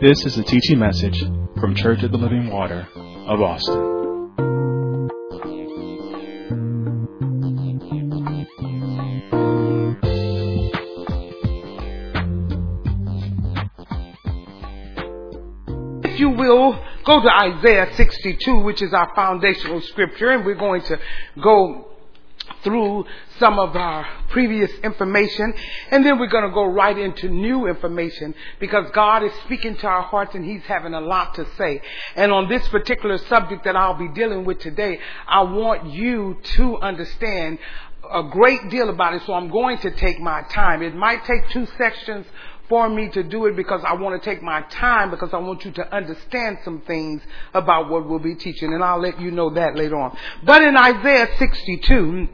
This is a teaching message from Church of the Living Water of Austin. If you will, go to Isaiah 62, which is our foundational scripture, and we're going to go through some of our previous information and then we're going to go right into new information because God is speaking to our hearts and he's having a lot to say. And on this particular subject that I'll be dealing with today, I want you to understand a great deal about it so I'm going to take my time. It might take two sections for me to do it because I want to take my time because I want you to understand some things about what we'll be teaching and I'll let you know that later on. But in Isaiah 62,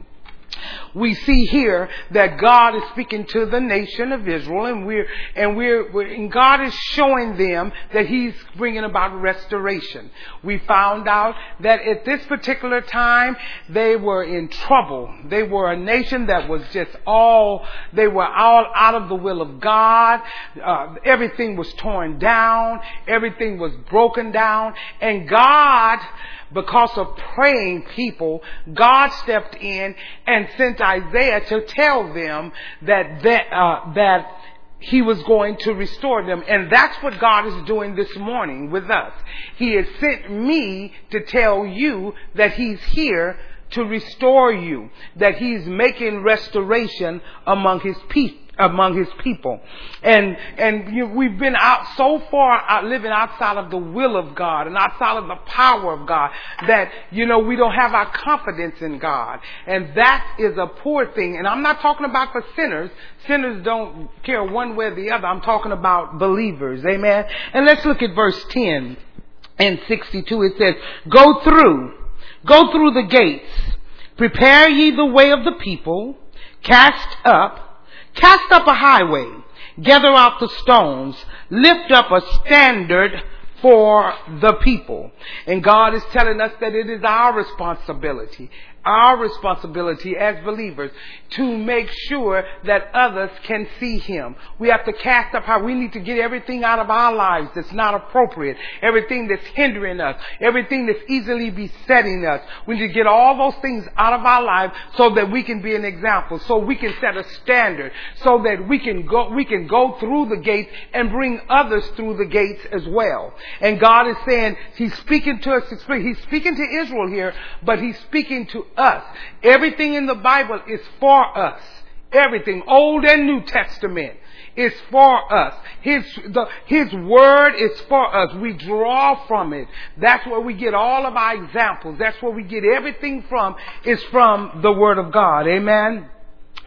we see here that God is speaking to the nation of Israel and we're, and we're, we're, and God is showing them that He's bringing about restoration. We found out that at this particular time, they were in trouble. They were a nation that was just all, they were all out of the will of God. Uh, everything was torn down. Everything was broken down. And God, because of praying people, God stepped in and sent Isaiah to tell them that that, uh, that he was going to restore them. And that's what God is doing this morning with us. He has sent me to tell you that he's here to restore you, that he's making restoration among his people among his people. And, and you know, we've been out so far out living outside of the will of God and outside of the power of God that, you know, we don't have our confidence in God. And that is a poor thing. And I'm not talking about for sinners. Sinners don't care one way or the other. I'm talking about believers. Amen. And let's look at verse 10 and 62. It says, go through, go through the gates, prepare ye the way of the people, cast up, Cast up a highway, gather out the stones, lift up a standard for the people. And God is telling us that it is our responsibility our responsibility as believers to make sure that others can see Him. We have to cast up how we need to get everything out of our lives that's not appropriate, everything that's hindering us, everything that's easily besetting us. We need to get all those things out of our lives so that we can be an example, so we can set a standard, so that we can go, we can go through the gates and bring others through the gates as well. And God is saying, He's speaking to us, He's speaking to Israel here, but He's speaking to us. Everything in the Bible is for us. Everything, Old and New Testament, is for us. His, the, His Word is for us. We draw from it. That's where we get all of our examples. That's where we get everything from, is from the Word of God. Amen?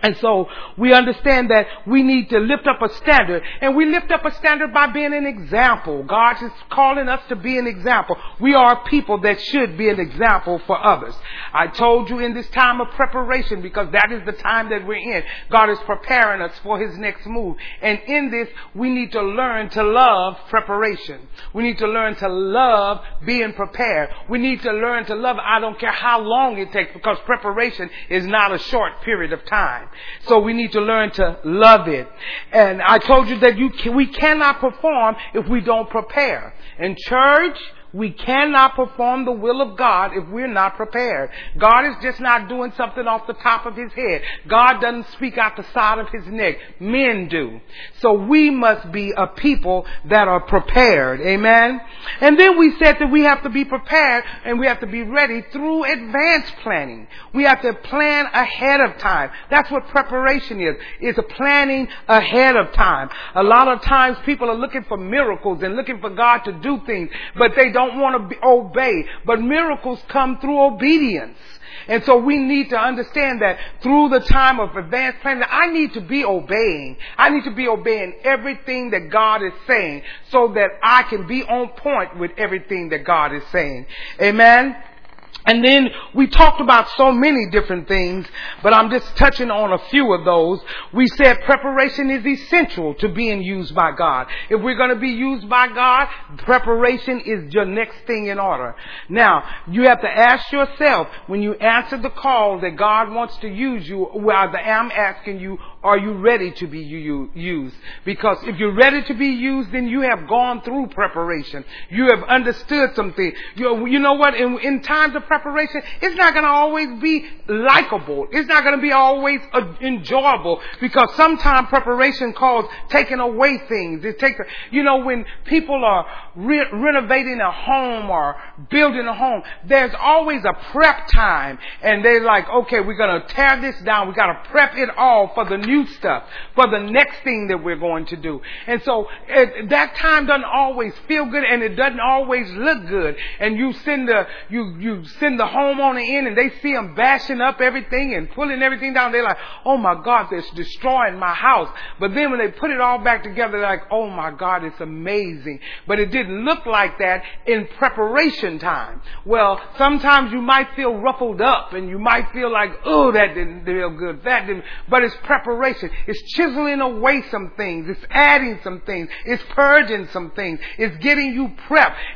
And so we understand that we need to lift up a standard and we lift up a standard by being an example. God is calling us to be an example. We are people that should be an example for others. I told you in this time of preparation because that is the time that we're in. God is preparing us for his next move. And in this, we need to learn to love preparation. We need to learn to love being prepared. We need to learn to love, I don't care how long it takes because preparation is not a short period of time. So we need to learn to love it. And I told you that you can, we cannot perform if we don't prepare. In church, we cannot perform the will of God if we're not prepared. God is just not doing something off the top of his head. God doesn't speak out the side of his neck. Men do. So we must be a people that are prepared. Amen. And then we said that we have to be prepared and we have to be ready through advanced planning. We have to plan ahead of time. That's what preparation is. It's a planning ahead of time. A lot of times people are looking for miracles and looking for God to do things, but they don't want to be, obey. But miracles come through obedience. And so we need to understand that through the time of advanced planning, I need to be obeying. I need to be obeying everything that God is saying so that I can be on point with everything that God is saying. Amen. And then we talked about so many different things, but I'm just touching on a few of those. We said preparation is essential to being used by God. If we're going to be used by God, preparation is your next thing in order. Now, you have to ask yourself when you answer the call that God wants to use you, well, I'm asking you, are you ready to be used? Because if you're ready to be used, then you have gone through preparation. You have understood something. You, you know what? In, in times of preparation, it's not going to always be likable. It's not going to be always uh, enjoyable because sometimes preparation calls taking away things. It takes, you know, when people are re- renovating a home or building a home, there's always a prep time and they're like, okay, we're going to tear this down. We got to prep it all for the new stuff, for the next thing that we're going to do. And so it, that time doesn't always feel good and it doesn't always look good. And you send the, you, you send the homeowner in and they see them bashing up everything and pulling everything down. They're like, oh my God, they're destroying my house. But then when they put it all back together, they're like, oh my God, it's amazing. But it didn't look like that in preparation time. Well, sometimes you might feel ruffled up and you might feel like, oh, that didn't feel good. That didn't, but it's preparation. It's chiseling away some things. It's adding some things. It's purging some things. It's getting you.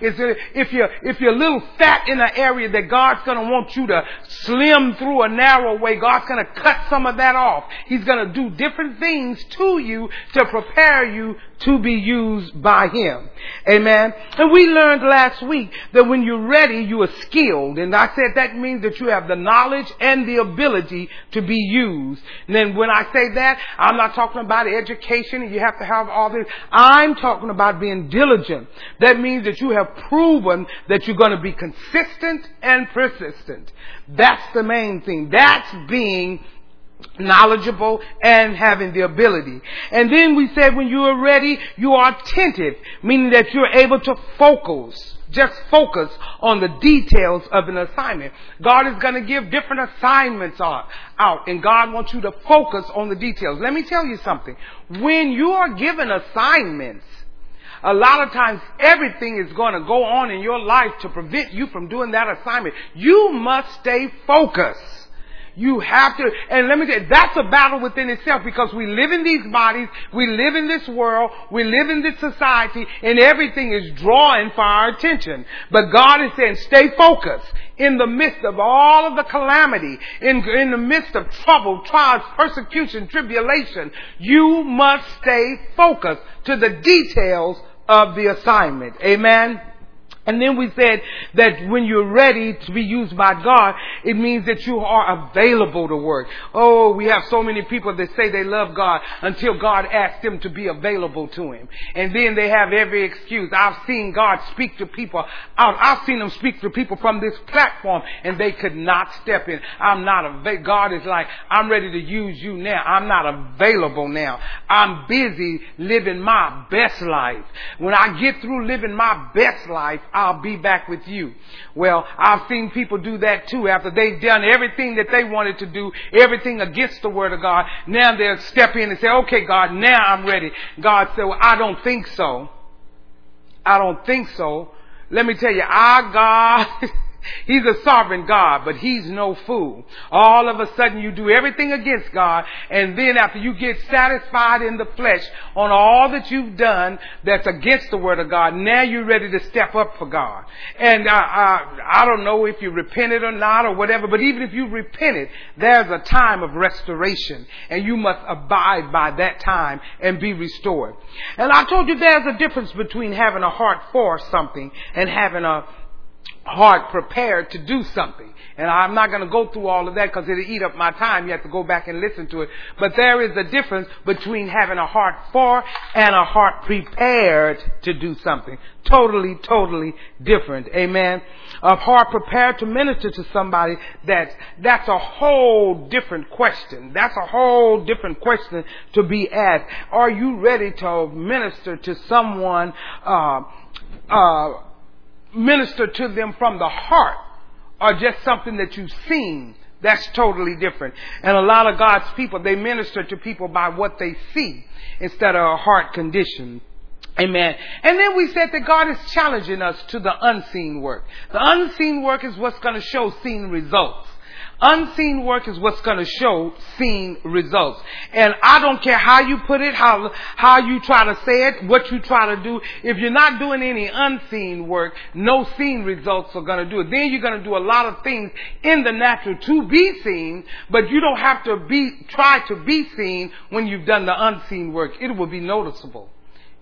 It's, if you're, if you're a little fat in an area that God's gonna want you to slim through a narrow way, God's gonna cut some of that off. He's gonna do different things to you to prepare you to be used by Him. Amen. And we learned last week that when you're ready, you are skilled. And I said that means that you have the knowledge and the ability to be used. And then when I say that, I'm not talking about education and you have to have all this. I'm talking about being diligent. That means that you have proven that you're going to be consistent and persistent. That's the main thing. That's being knowledgeable and having the ability. And then we said when you are ready, you are attentive, meaning that you're able to focus. Just focus on the details of an assignment. God is going to give different assignments out, out, and God wants you to focus on the details. Let me tell you something. When you are given assignments, a lot of times everything is going to go on in your life to prevent you from doing that assignment. You must stay focused. You have to, and let me you, that's a battle within itself because we live in these bodies, we live in this world, we live in this society, and everything is drawing for our attention. But God is saying, stay focused in the midst of all of the calamity, in, in the midst of trouble, trials, persecution, tribulation. You must stay focused to the details of the assignment. Amen. And then we said that when you're ready to be used by God, it means that you are available to work. Oh, we have so many people that say they love God until God asks them to be available to Him. And then they have every excuse. I've seen God speak to people out. I've seen them speak to people from this platform and they could not step in. I'm not available. God is like, I'm ready to use you now. I'm not available now. I'm busy living my best life. When I get through living my best life, I'll be back with you. Well, I've seen people do that too after they've done everything that they wanted to do, everything against the Word of God. Now they'll step in and say, okay, God, now I'm ready. God said, well, I don't think so. I don't think so. Let me tell you, our God He's a sovereign God, but He's no fool. All of a sudden you do everything against God, and then after you get satisfied in the flesh on all that you've done that's against the Word of God, now you're ready to step up for God. And I, I, I don't know if you repented or not or whatever, but even if you repented, there's a time of restoration, and you must abide by that time and be restored. And I told you there's a difference between having a heart for something and having a heart prepared to do something. And I'm not going to go through all of that because it'll eat up my time. You have to go back and listen to it. But there is a difference between having a heart for and a heart prepared to do something. Totally, totally different. Amen. A heart prepared to minister to somebody, that's, that's a whole different question. That's a whole different question to be asked. Are you ready to minister to someone, uh, uh, minister to them from the heart or just something that you've seen. That's totally different. And a lot of God's people, they minister to people by what they see instead of a heart condition. Amen. And then we said that God is challenging us to the unseen work. The unseen work is what's going to show seen results. Unseen work is what's going to show seen results. And I don't care how you put it, how, how you try to say it, what you try to do. If you're not doing any unseen work, no seen results are going to do it. Then you're going to do a lot of things in the natural to be seen, but you don't have to be, try to be seen when you've done the unseen work. It will be noticeable.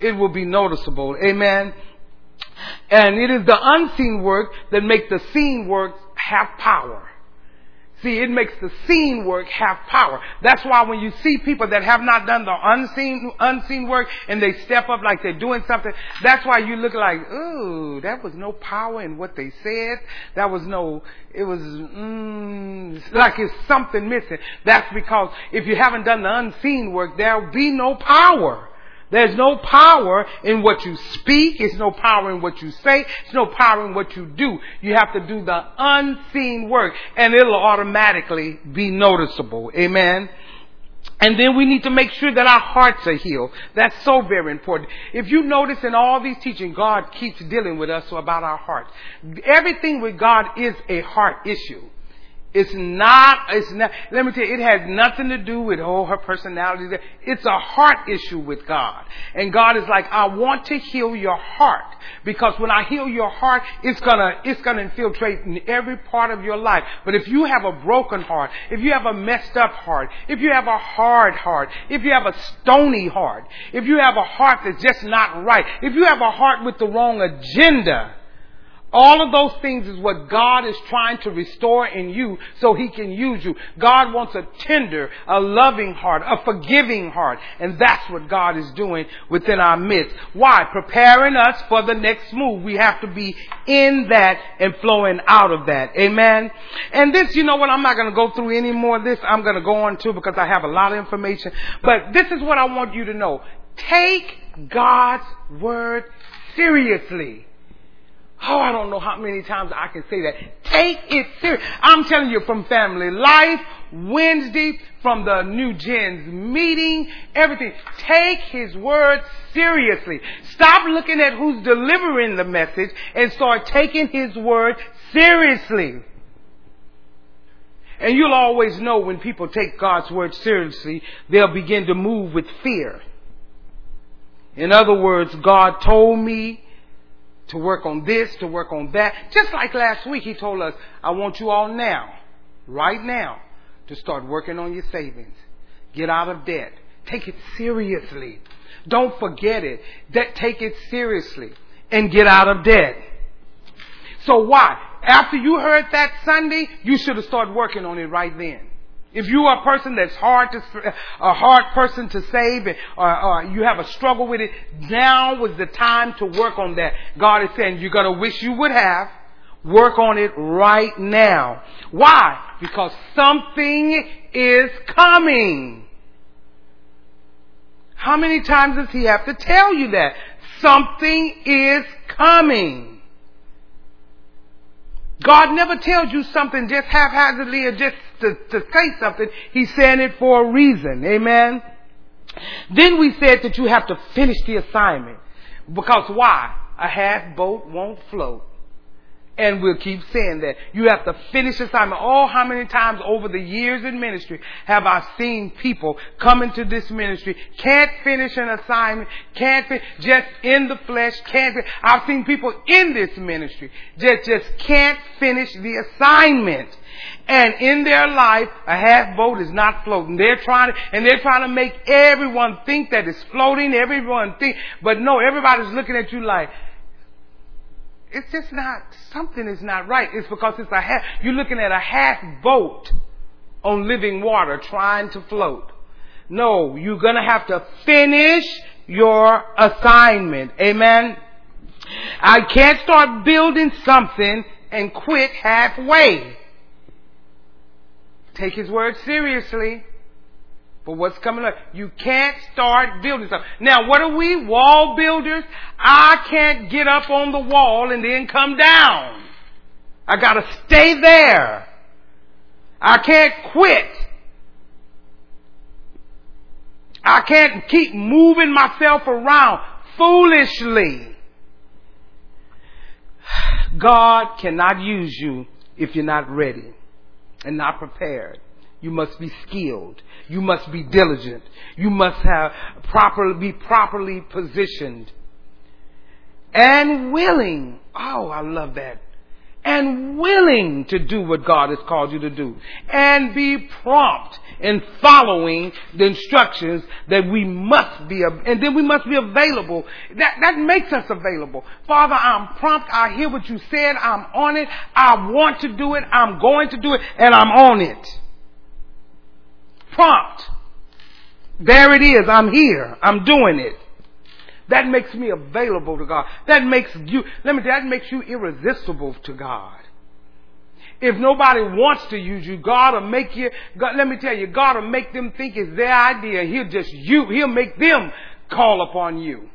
It will be noticeable. Amen. And it is the unseen work that make the seen work have power. See, it makes the seen work have power. That's why when you see people that have not done the unseen, unseen work and they step up like they're doing something, that's why you look like, ooh, that was no power in what they said. That was no, it was, mm, like it's something missing. That's because if you haven't done the unseen work, there'll be no power. There's no power in what you speak. There's no power in what you say. There's no power in what you do. You have to do the unseen work and it'll automatically be noticeable. Amen. And then we need to make sure that our hearts are healed. That's so very important. If you notice in all these teaching, God keeps dealing with us about our hearts. Everything with God is a heart issue. It's not, it's not, let me tell you, it has nothing to do with, oh, her personality. It's a heart issue with God. And God is like, I want to heal your heart. Because when I heal your heart, it's gonna, it's gonna infiltrate in every part of your life. But if you have a broken heart, if you have a messed up heart, if you have a hard heart, if you have a stony heart, if you have a heart that's just not right, if you have a heart with the wrong agenda, all of those things is what God is trying to restore in you so He can use you. God wants a tender, a loving heart, a forgiving heart. And that's what God is doing within our midst. Why? Preparing us for the next move. We have to be in that and flowing out of that. Amen. And this, you know what, I'm not going to go through any more of this. I'm going to go on to because I have a lot of information. But this is what I want you to know. Take God's word seriously. Oh, I don't know how many times I can say that. Take it serious. I'm telling you from family life, Wednesday, from the new gens meeting, everything. Take his word seriously. Stop looking at who's delivering the message and start taking his word seriously. And you'll always know when people take God's word seriously, they'll begin to move with fear. In other words, God told me to work on this, to work on that. Just like last week, he told us, I want you all now, right now, to start working on your savings. Get out of debt. Take it seriously. Don't forget it. Take it seriously and get out of debt. So why? After you heard that Sunday, you should have started working on it right then. If you are a person that's hard to, a hard person to save and, or, or you have a struggle with it, now was the time to work on that. God is saying you're gonna wish you would have. Work on it right now. Why? Because something is coming. How many times does he have to tell you that? Something is coming. God never tells you something just haphazardly or just to, to say something. He's saying it for a reason. Amen. Then we said that you have to finish the assignment. Because why? A half boat won't float. And we'll keep saying that. You have to finish assignment. Oh, how many times over the years in ministry have I seen people come into this ministry, can't finish an assignment, can't fin- just in the flesh, can't, fin- I've seen people in this ministry just, just can't finish the assignment. And in their life, a half boat is not floating. They're trying to, and they're trying to make everyone think that it's floating, everyone think, but no, everybody's looking at you like, it's just not, something is not right. It's because it's a half, you're looking at a half boat on living water trying to float. No, you're gonna have to finish your assignment. Amen. I can't start building something and quit halfway. Take his word seriously. But what's coming up? You can't start building stuff. Now, what are we? Wall builders? I can't get up on the wall and then come down. I gotta stay there. I can't quit. I can't keep moving myself around foolishly. God cannot use you if you're not ready and not prepared. You must be skilled. You must be diligent. You must have proper, be properly positioned and willing. Oh, I love that. And willing to do what God has called you to do. And be prompt in following the instructions that we must be, and then we must be available. That, that makes us available. Father, I'm prompt. I hear what you said. I'm on it. I want to do it. I'm going to do it. And I'm on it. Prompt. There it is. I'm here. I'm doing it. That makes me available to God. That makes you, let me that makes you irresistible to God. If nobody wants to use you, God will make you, God, let me tell you, God will make them think it's their idea. He'll just you, He'll make them call upon you.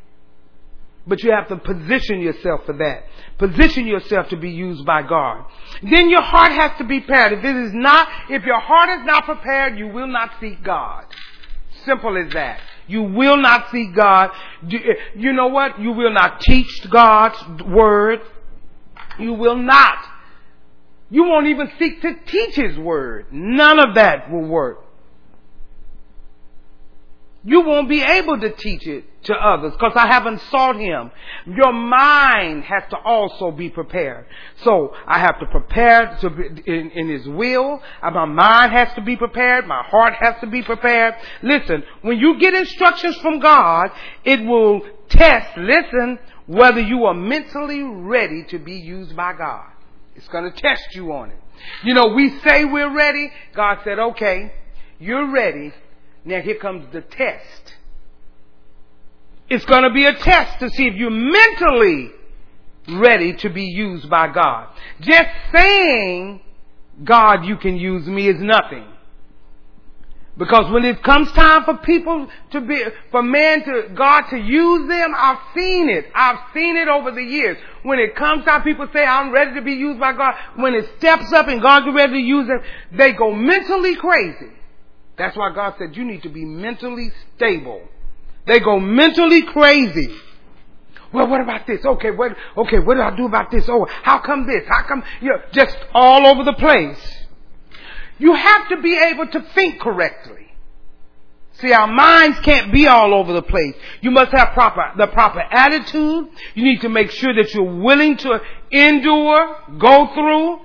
But you have to position yourself for that. Position yourself to be used by God. Then your heart has to be prepared. If it is not, if your heart is not prepared, you will not seek God. Simple as that. You will not seek God. You know what? You will not teach God's word. You will not. You won't even seek to teach His word. None of that will work. You won't be able to teach it to others because I haven't sought Him. Your mind has to also be prepared. So I have to prepare to be in, in His will. Uh, my mind has to be prepared. My heart has to be prepared. Listen, when you get instructions from God, it will test, listen, whether you are mentally ready to be used by God. It's going to test you on it. You know, we say we're ready. God said, okay, you're ready. Now here comes the test. It's going to be a test to see if you're mentally ready to be used by God. Just saying, God, you can use me is nothing. Because when it comes time for people to be, for man to, God to use them, I've seen it. I've seen it over the years. When it comes time, people say, I'm ready to be used by God. When it steps up and God's ready to use them, they go mentally crazy. That's why God said you need to be mentally stable. They go mentally crazy. Well, what about this? Okay, what, okay, what do I do about this? Oh, how come this? How come, you're just all over the place. You have to be able to think correctly. See, our minds can't be all over the place. You must have proper, the proper attitude. You need to make sure that you're willing to endure, go through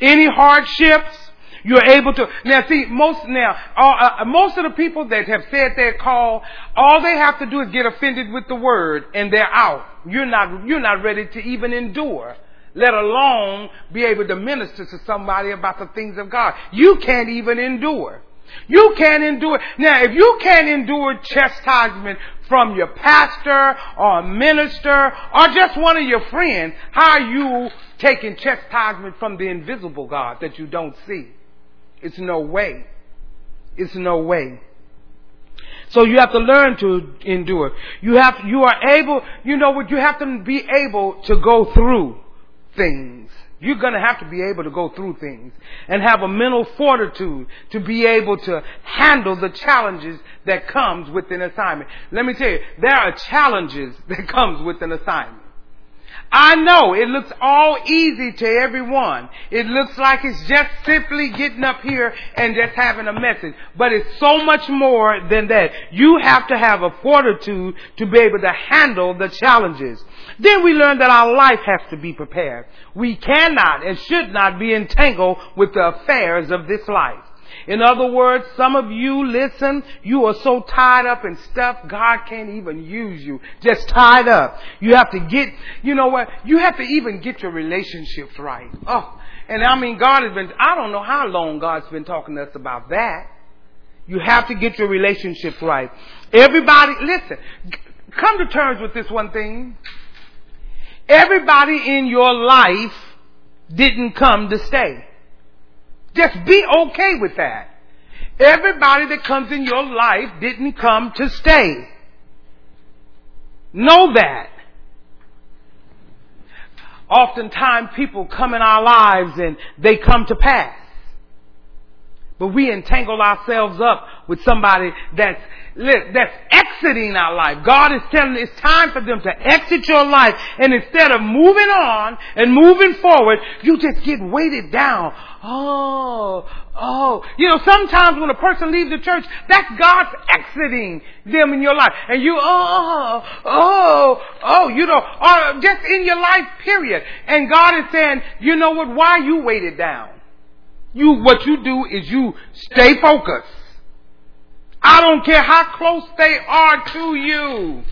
any hardships. You're able to, now see, most, now, uh, uh, most of the people that have said their call, all they have to do is get offended with the word and they're out. You're not, you're not ready to even endure let alone be able to minister to somebody about the things of God. You can't even endure. You can't endure. Now, if you can't endure chastisement from your pastor or minister or just one of your friends, how are you taking chastisement from the invisible God that you don't see? It's no way. It's no way. So you have to learn to endure. You have, you are able, you know what, you have to be able to go through things. You're going to have to be able to go through things and have a mental fortitude to be able to handle the challenges that comes with an assignment. Let me tell you, there are challenges that comes with an assignment. I know it looks all easy to everyone. It looks like it's just simply getting up here and just having a message. But it's so much more than that. You have to have a fortitude to be able to handle the challenges. Then we learn that our life has to be prepared. We cannot and should not be entangled with the affairs of this life. In other words, some of you, listen, you are so tied up in stuff, God can't even use you. Just tied up. You have to get, you know what? You have to even get your relationships right. Oh, and I mean, God has been, I don't know how long God's been talking to us about that. You have to get your relationships right. Everybody, listen, come to terms with this one thing. Everybody in your life didn't come to stay. Just be okay with that. Everybody that comes in your life didn't come to stay. Know that. Oftentimes people come in our lives and they come to pass. But we entangle ourselves up with somebody that's that's exiting our life. God is telling it's time for them to exit your life. And instead of moving on and moving forward, you just get weighted down. Oh, oh. You know, sometimes when a person leaves the church, that's God's exiting them in your life. And you, oh, oh, oh, oh you know, or just in your life, period. And God is saying, you know what, why you weighted down? You, what you do is you stay focused. I don't care how close they are to you.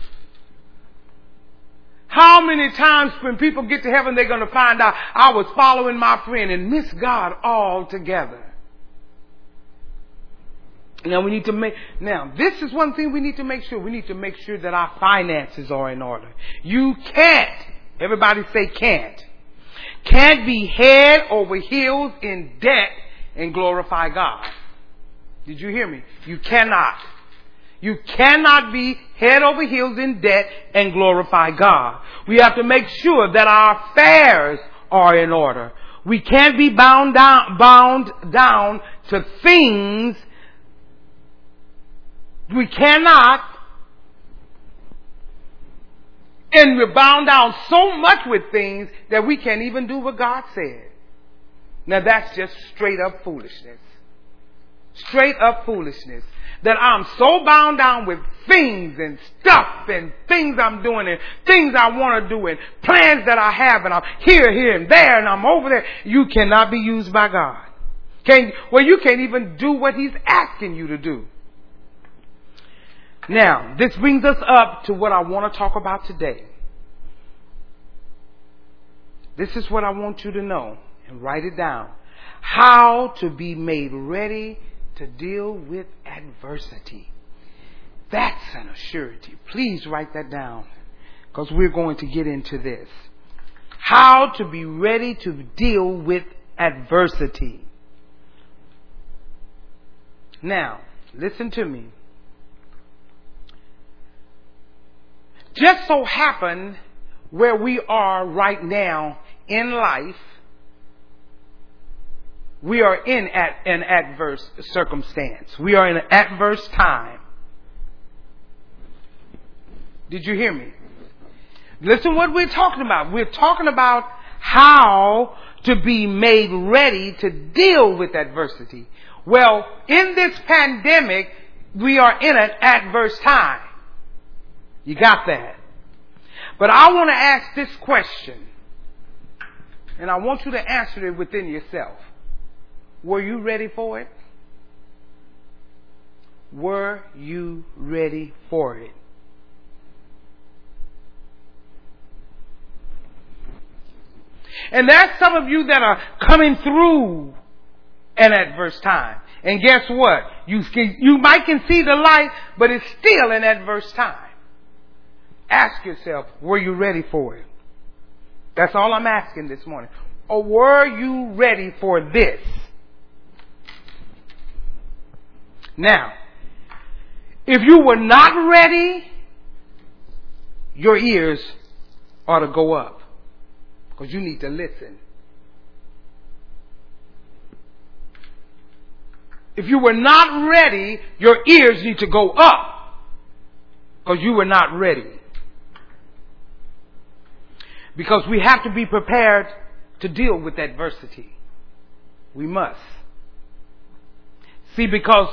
How many times when people get to heaven, they're going to find out I was following my friend and miss God altogether. Now we need to make, now this is one thing we need to make sure. We need to make sure that our finances are in order. You can't, everybody say can't, can't be head over heels in debt and glorify God. Did you hear me? You cannot. You cannot be head over heels in debt and glorify God. We have to make sure that our affairs are in order. We can't be bound down, bound down to things. We cannot. And we're bound down so much with things that we can't even do what God said. Now that's just straight up foolishness. Straight up foolishness. That I'm so bound down with things and stuff and things I'm doing and things I want to do and plans that I have and I'm here, here and there and I'm over there. You cannot be used by God. Can, well, you can't even do what He's asking you to do. Now, this brings us up to what I want to talk about today. This is what I want you to know and write it down. How to be made ready to deal with adversity. That's an assurity. Please write that down because we're going to get into this. How to be ready to deal with adversity. Now, listen to me. Just so happen where we are right now in life we are in an adverse circumstance. We are in an adverse time. Did you hear me? Listen what we're talking about. We're talking about how to be made ready to deal with adversity. Well, in this pandemic, we are in an adverse time. You got that? But I want to ask this question, and I want you to answer it within yourself. Were you ready for it? Were you ready for it? And there's some of you that are coming through an adverse time. And guess what? You, you might can see the light, but it's still an adverse time. Ask yourself, were you ready for it? That's all I'm asking this morning. Or were you ready for this? Now, if you were not ready, your ears ought to go up because you need to listen. If you were not ready, your ears need to go up because you were not ready. Because we have to be prepared to deal with adversity. We must. See, because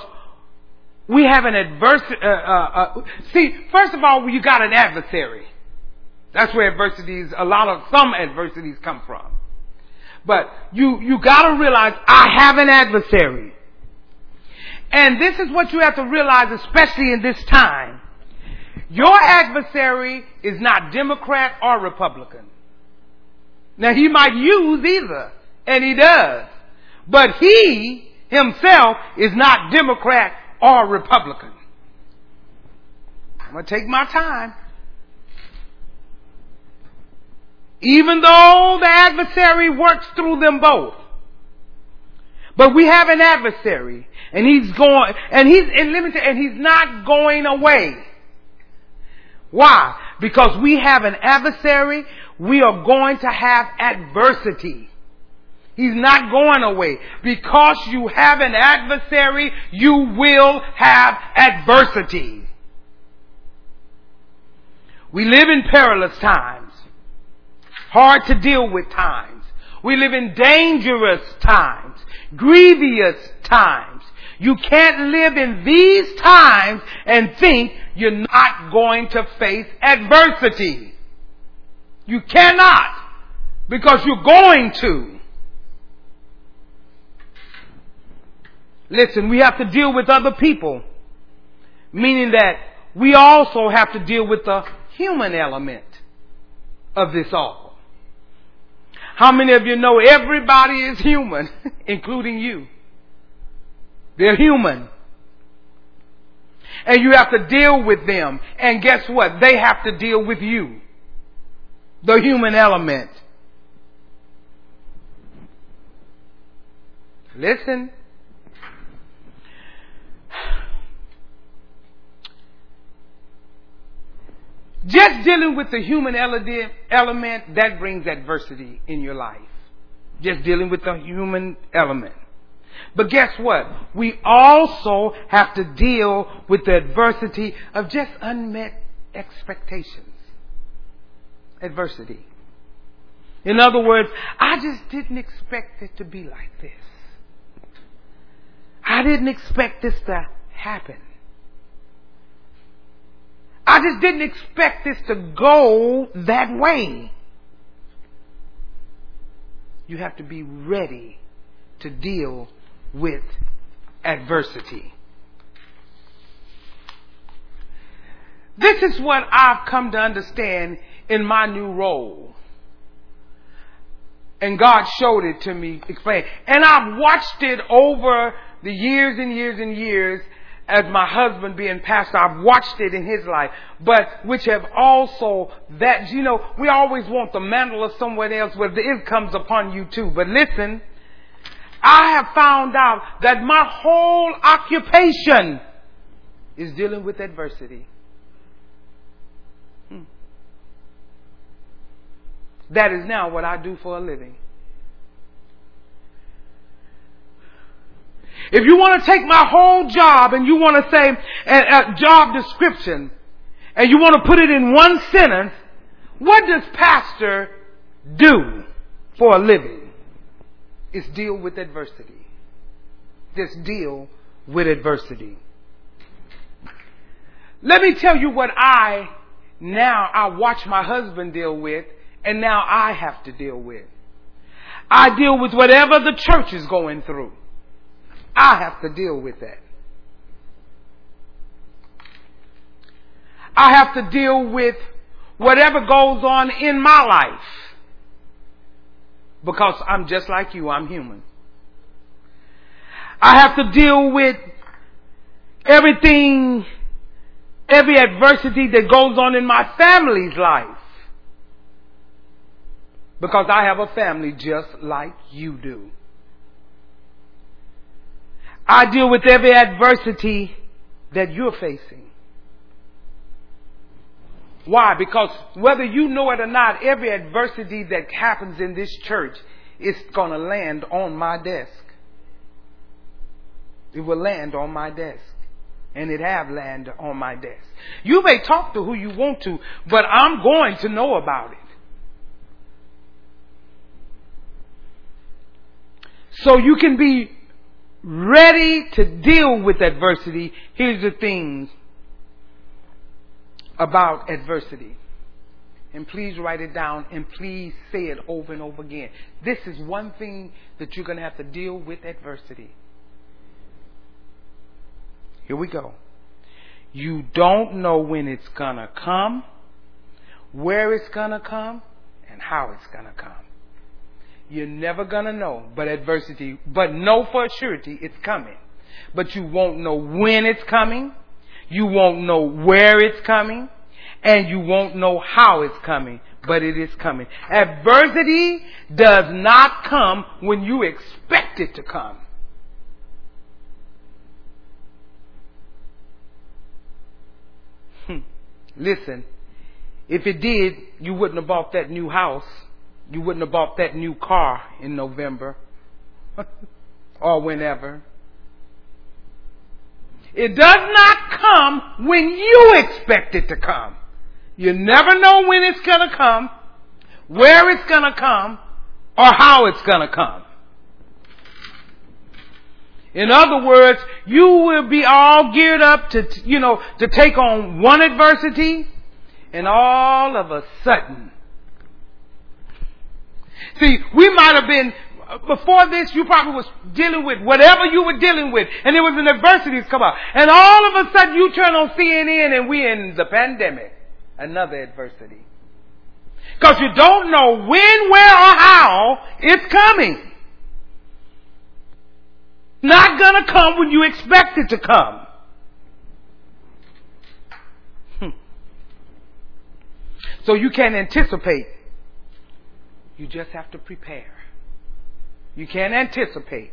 we have an adversity. Uh, uh, uh, see, first of all, you got an adversary. That's where adversities, a lot of some adversities come from. But you, you gotta realize, I have an adversary. And this is what you have to realize, especially in this time. Your adversary is not Democrat or Republican. Now he might use either, and he does. But he himself is not Democrat or Republican. I'm going to take my time. Even though the adversary works through them both. But we have an adversary and he's going, and he's, and limited, and he's not going away. Why? Because we have an adversary, we are going to have adversity. He's not going away. Because you have an adversary, you will have adversity. We live in perilous times. Hard to deal with times. We live in dangerous times. Grievous times. You can't live in these times and think you're not going to face adversity. You cannot because you're going to. Listen, we have to deal with other people, meaning that we also have to deal with the human element of this all. How many of you know everybody is human, including you? They're human. And you have to deal with them. And guess what? They have to deal with you. The human element. Listen. Just dealing with the human element, that brings adversity in your life. Just dealing with the human element. But guess what? We also have to deal with the adversity of just unmet expectations. Adversity. In other words, I just didn't expect it to be like this. I didn't expect this to happen. I just didn't expect this to go that way. You have to be ready to deal with adversity. This is what I've come to understand in my new role. And God showed it to me, explained. And I've watched it over the years and years and years as my husband being pastor, I've watched it in his life, but which have also that, you know, we always want the mantle of someone else, but it comes upon you too. But listen, I have found out that my whole occupation is dealing with adversity. Hmm. That is now what I do for a living. If you want to take my whole job and you want to say a, a job description and you want to put it in one sentence, what does pastor do for a living? It's deal with adversity. Just deal with adversity. Let me tell you what I now I watch my husband deal with and now I have to deal with. I deal with whatever the church is going through. I have to deal with that. I have to deal with whatever goes on in my life. Because I'm just like you, I'm human. I have to deal with everything, every adversity that goes on in my family's life. Because I have a family just like you do. I deal with every adversity that you're facing. Why? Because whether you know it or not, every adversity that happens in this church is going to land on my desk. It will land on my desk. And it have landed on my desk. You may talk to who you want to, but I'm going to know about it. So you can be ready to deal with adversity, here's the things about adversity. And please write it down and please say it over and over again. This is one thing that you're going to have to deal with adversity. Here we go. You don't know when it's going to come, where it's going to come, and how it's going to come. You're never gonna know, but adversity, but know for surety it's coming. But you won't know when it's coming, you won't know where it's coming, and you won't know how it's coming, but it is coming. Adversity does not come when you expect it to come. Hmm. Listen, if it did, you wouldn't have bought that new house you wouldn't have bought that new car in November or whenever. It does not come when you expect it to come. You never know when it's going to come, where it's going to come, or how it's going to come. In other words, you will be all geared up to, you know, to take on one adversity, and all of a sudden, see, we might have been before this, you probably was dealing with whatever you were dealing with, and there was an adversity come up. And all of a sudden you turn on CNN and we're in the pandemic. Another adversity. Because you don't know when, where, or how it's coming. Not gonna come when you expect it to come. Hmm. So you can't anticipate. You just have to prepare. You can't anticipate,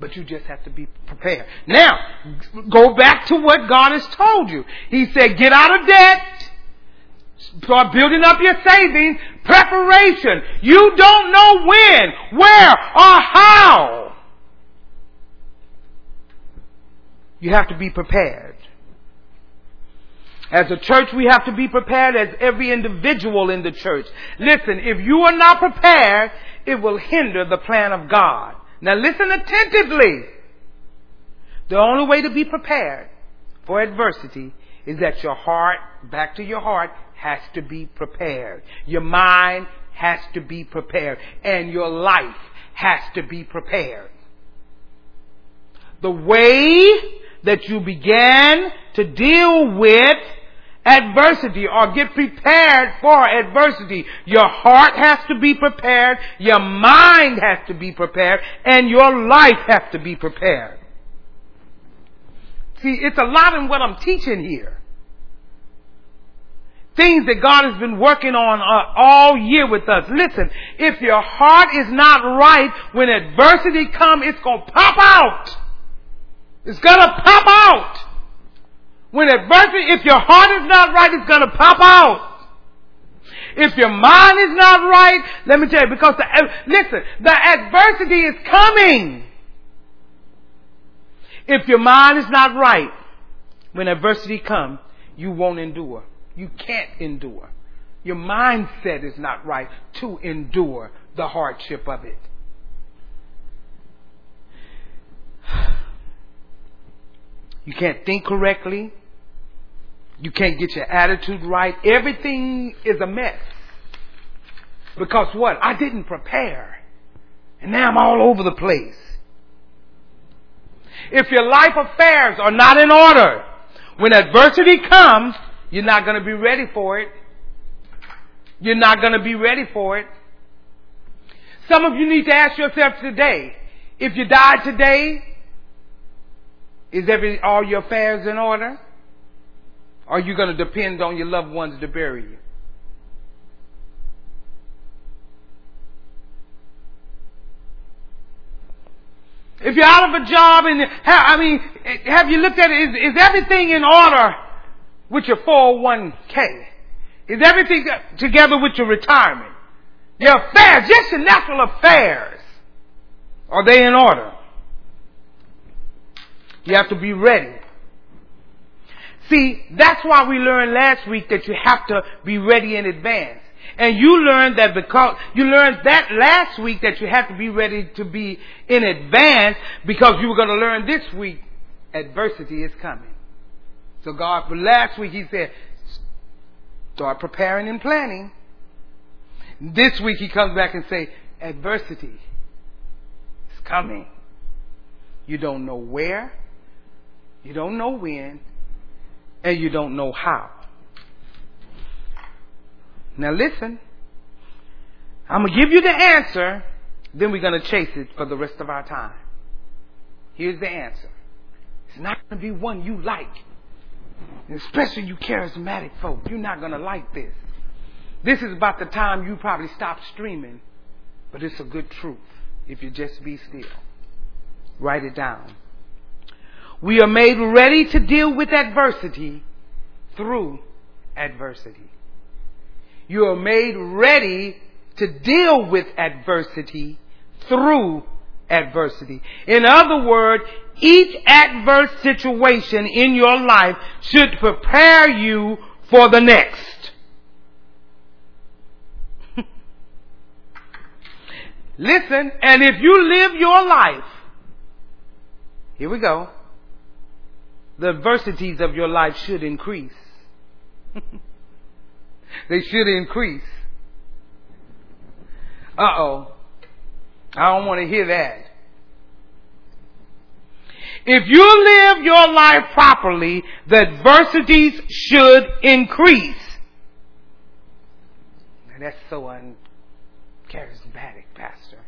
but you just have to be prepared. Now, go back to what God has told you. He said, get out of debt. Start building up your savings. Preparation. You don't know when, where, or how. You have to be prepared. As a church, we have to be prepared as every individual in the church. Listen, if you are not prepared, it will hinder the plan of God. Now listen attentively. The only way to be prepared for adversity is that your heart, back to your heart, has to be prepared. Your mind has to be prepared. And your life has to be prepared. The way that you began to deal with adversity or get prepared for adversity. Your heart has to be prepared, your mind has to be prepared, and your life has to be prepared. See, it's a lot in what I'm teaching here. Things that God has been working on uh, all year with us. Listen, if your heart is not right, when adversity comes, it's gonna pop out. It's gonna pop out. When adversity, if your heart is not right, it's going to pop out. If your mind is not right, let me tell you, because the, listen, the adversity is coming. If your mind is not right, when adversity comes, you won't endure. You can't endure. Your mindset is not right to endure the hardship of it. You can't think correctly. You can't get your attitude right. Everything is a mess. Because what? I didn't prepare. And now I'm all over the place. If your life affairs are not in order, when adversity comes, you're not going to be ready for it. You're not going to be ready for it. Some of you need to ask yourself today, if you died today, is every, all your affairs in order? Are you going to depend on your loved ones to bury you? If you're out of a job and, I mean, have you looked at it? Is, is everything in order with your 401k? Is everything together with your retirement? Your affairs, just your natural affairs. Are they in order? You have to be ready. See, that's why we learned last week that you have to be ready in advance. And you learned that because, you learned that last week that you have to be ready to be in advance because you were going to learn this week adversity is coming. So God, last week He said, start preparing and planning. This week He comes back and say, adversity is coming. You don't know where, you don't know when, and you don't know how. Now listen. I'm going to give you the answer, then we're going to chase it for the rest of our time. Here's the answer. It's not going to be one you like. especially you charismatic folk. You're not going to like this. This is about the time you probably stop streaming, but it's a good truth if you just be still. Write it down. We are made ready to deal with adversity through adversity. You are made ready to deal with adversity through adversity. In other words, each adverse situation in your life should prepare you for the next. Listen, and if you live your life, here we go, the adversities of your life should increase. they should increase. Uh oh. I don't want to hear that. If you live your life properly, the adversities should increase. And that's so uncharismatic, Pastor.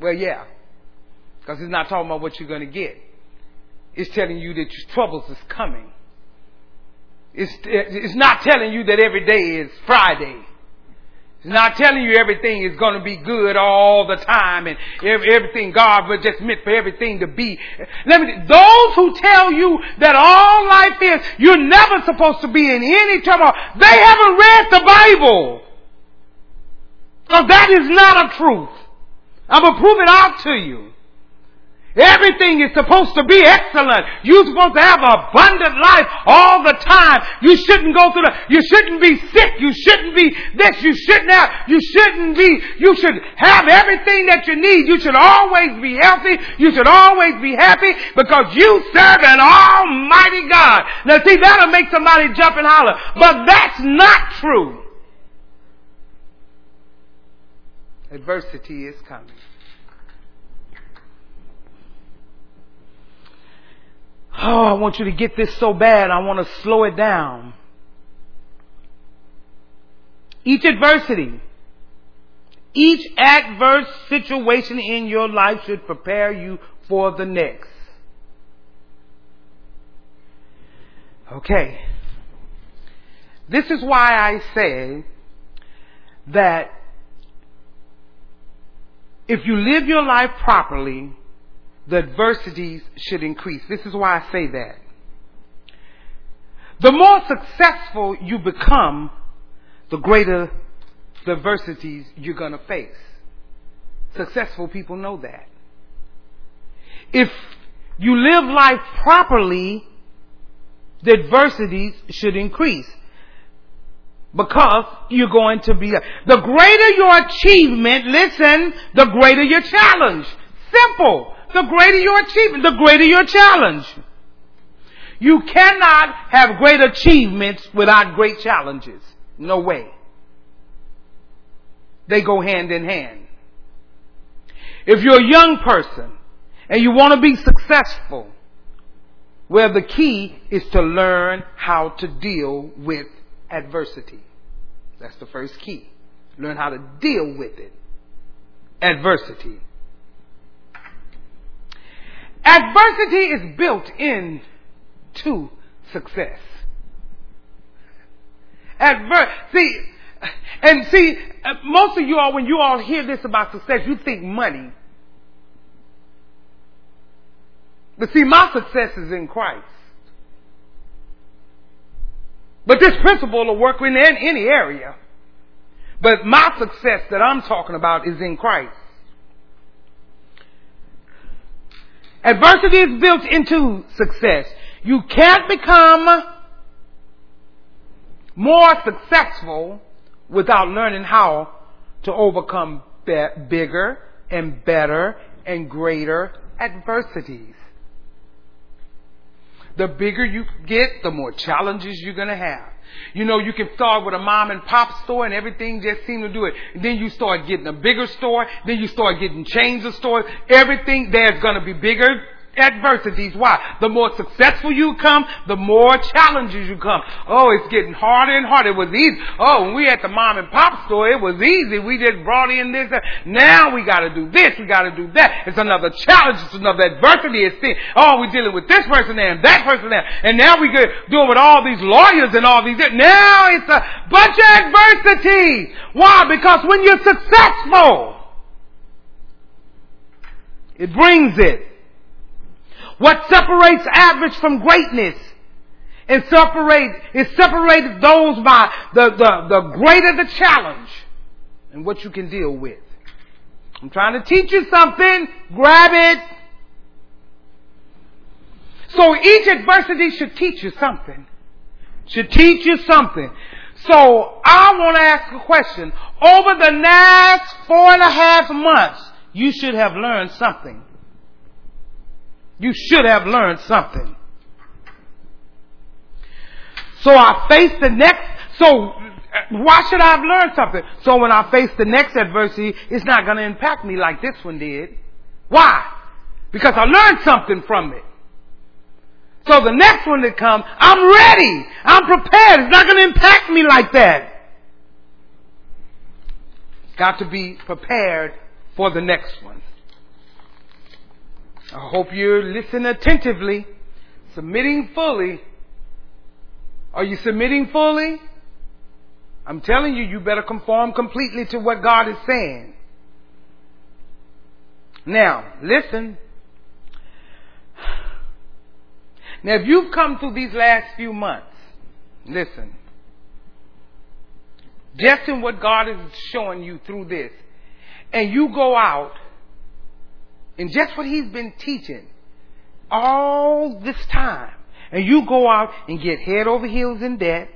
Well, yeah. Because he's not talking about what you're going to get. It's telling you that your troubles is coming. It's, it's not telling you that every day is Friday. It's not telling you everything is going to be good all the time and everything God was just meant for everything to be. Let me, those who tell you that all life is, you're never supposed to be in any trouble, they haven't read the Bible. Because that is not a truth. I'm going to prove it out to you. Everything is supposed to be excellent. You're supposed to have abundant life all the time. You shouldn't go through the, you shouldn't be sick. You shouldn't be this. You shouldn't have, you shouldn't be, you should have everything that you need. You should always be healthy. You should always be happy because you serve an almighty God. Now see, that'll make somebody jump and holler. But that's not true. Adversity is coming. Oh, I want you to get this so bad, I want to slow it down. Each adversity, each adverse situation in your life should prepare you for the next. Okay. This is why I say that if you live your life properly, the adversities should increase. This is why I say that. The more successful you become, the greater the adversities you're going to face. Successful people know that. If you live life properly, the adversities should increase. Because you're going to be, the greater your achievement, listen, the greater your challenge. Simple the greater your achievement, the greater your challenge. You cannot have great achievements without great challenges. No way. They go hand in hand. If you're a young person and you want to be successful, well, the key is to learn how to deal with adversity. That's the first key. Learn how to deal with it. Adversity. Adversity is built in to success. Adver- see, and see, most of you all, when you all hear this about success, you think money. But see, my success is in Christ. But this principle will work in any area. But my success that I'm talking about is in Christ. Adversity is built into success. You can't become more successful without learning how to overcome be- bigger and better and greater adversities. The bigger you get, the more challenges you're going to have. You know, you can start with a mom and pop store and everything just seems to do it. And then you start getting a bigger store. Then you start getting chains of stores. Everything there's going to be bigger adversities. Why? The more successful you come, the more challenges you come. Oh, it's getting harder and harder. It was easy. Oh, when we at the mom and pop store, it was easy. We just brought in this. Now we got to do this. We got to do that. It's another challenge. It's another adversity. It's thing. Oh, we're dealing with this person there and that person there, and now we get dealing with all these lawyers and all these. Now it's a bunch of adversity. Why? Because when you're successful, it brings it. What separates average from greatness and separate it separates those by the, the, the greater the challenge and what you can deal with. I'm trying to teach you something. Grab it. So each adversity should teach you something. Should teach you something. So I want to ask a question. Over the last four and a half months, you should have learned something. You should have learned something. So I face the next, so uh, why should I have learned something? So when I face the next adversity, it's not going to impact me like this one did. Why? Because I learned something from it. So the next one that comes, I'm ready. I'm prepared. It's not going to impact me like that. Got to be prepared for the next one. I hope you're listening attentively, submitting fully. Are you submitting fully? I'm telling you, you better conform completely to what God is saying. Now, listen. Now, if you've come through these last few months, listen. Just in what God is showing you through this, and you go out, and just what He's been teaching all this time, and you go out and get head over heels in debt,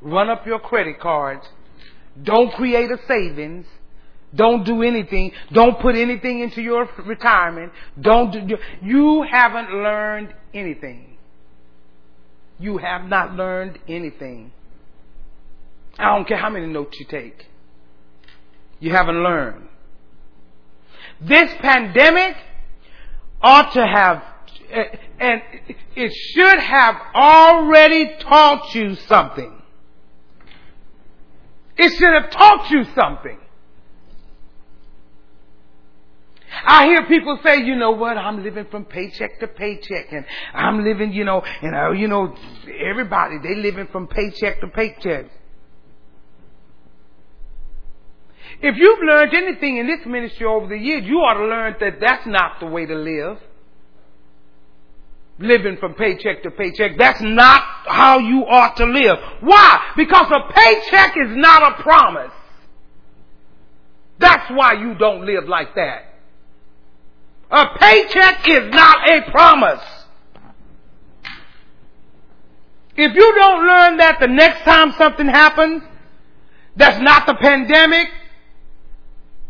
run up your credit cards, don't create a savings, don't do anything, don't put anything into your retirement, don't do, you haven't learned anything. You have not learned anything. I don't care how many notes you take. You haven't learned. This pandemic ought to have, and it should have already taught you something. It should have taught you something. I hear people say, you know what, I'm living from paycheck to paycheck and I'm living, you know, and uh, you know, everybody, they living from paycheck to paycheck. If you've learned anything in this ministry over the years, you ought to learn that that's not the way to live. Living from paycheck to paycheck. That's not how you ought to live. Why? Because a paycheck is not a promise. That's why you don't live like that. A paycheck is not a promise. If you don't learn that the next time something happens, that's not the pandemic,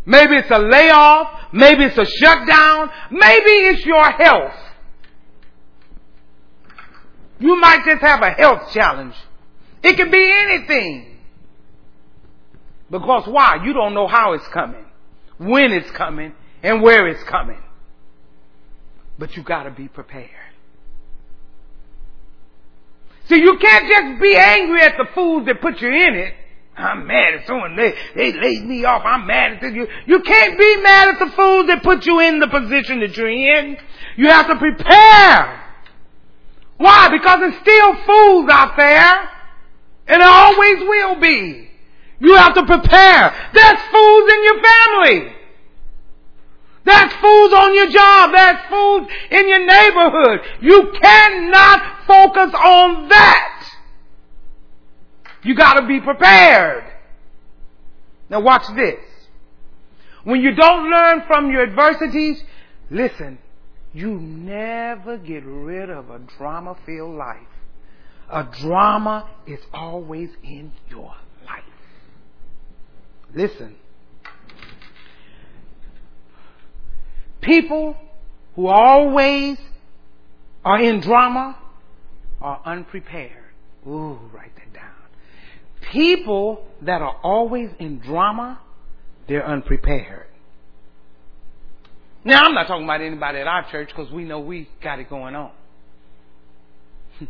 maybe it's a layoff, maybe it's a shutdown, maybe it's your health. You might just have a health challenge. It can be anything. Because why? You don't know how it's coming, when it's coming, and where it's coming. But you gotta be prepared. See, you can't just be angry at the fools that put you in it. I'm mad at someone. They, they laid me off. I'm mad at this. You, you can't be mad at the fools that put you in the position that you're in. You have to prepare. Why? Because there's still fools out there. And there always will be. You have to prepare. There's fools in your family. That's fools on your job. That's fools in your neighborhood. You cannot focus on that. You gotta be prepared. Now watch this. When you don't learn from your adversities, listen, you never get rid of a drama filled life. A drama is always in your life. Listen, People who always are in drama are unprepared. Ooh, that down. People that are always in drama, they're unprepared. Now, I'm not talking about anybody at our church because we know we got it going on.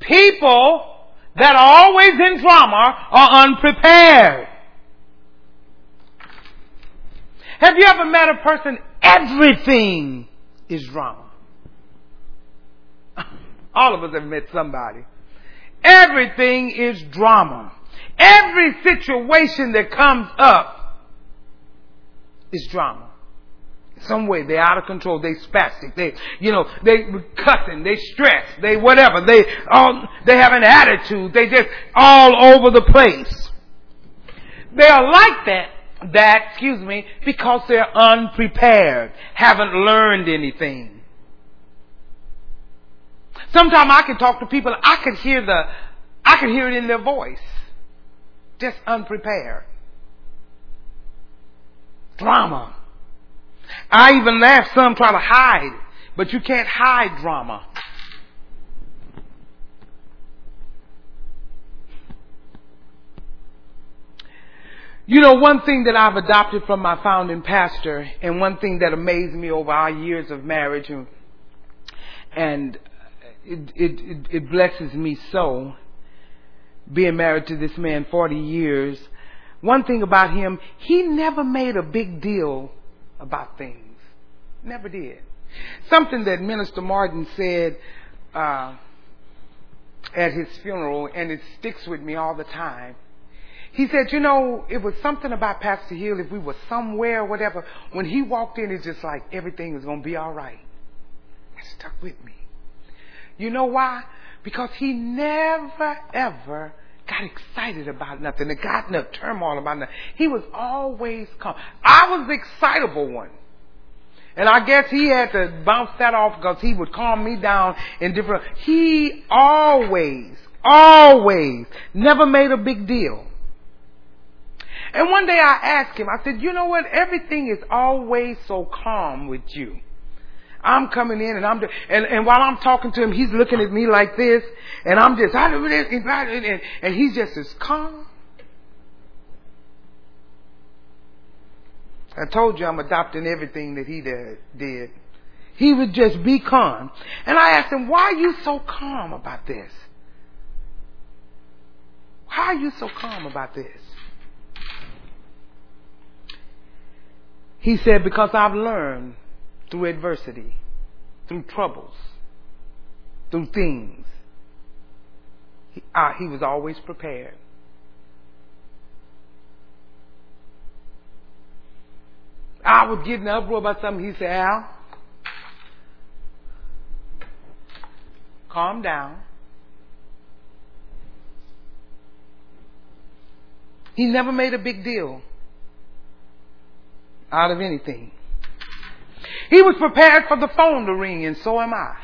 People that are always in drama are unprepared. Have you ever met a person, everything is drama? All of us have met somebody. Everything is drama. Every situation that comes up is drama. Some way they're out of control. They spastic. They, you know, they cussing. They stress. They whatever. They all. They have an attitude. They just all over the place. They are like that, that, excuse me, because they're unprepared, haven't learned anything. Sometimes I can talk to people, I can hear the, I can hear it in their voice. Just unprepared. Drama. I even laugh, some try to hide, but you can't hide drama. You know, one thing that I've adopted from my founding pastor, and one thing that amazed me over our years of marriage, and, and it, it, it, blesses me so, being married to this man 40 years. One thing about him, he never made a big deal about things. Never did. Something that Minister Martin said uh, at his funeral, and it sticks with me all the time. He said, you know, it was something about Pastor Hill if we were somewhere or whatever. When he walked in, it's just like everything was going to be all right. That stuck with me. You know why? Because he never, ever got excited about nothing. It got in a turmoil about nothing. He was always calm. I was the excitable one. And I guess he had to bounce that off because he would calm me down in different. He always, always never made a big deal. And one day I asked him, I said, you know what? Everything is always so calm with you. I'm coming in and I'm, and, and while I'm talking to him, he's looking at me like this, and I'm just, and, and he's just as calm. I told you I'm adopting everything that he did. He would just be calm. And I asked him, why are you so calm about this? Why are you so calm about this? He said, because I've learned through adversity, through troubles, through things. He, uh, he was always prepared. I was getting in an uproar about something. He said, Al, calm down. He never made a big deal out of anything. He was prepared for the phone to ring, and so am I.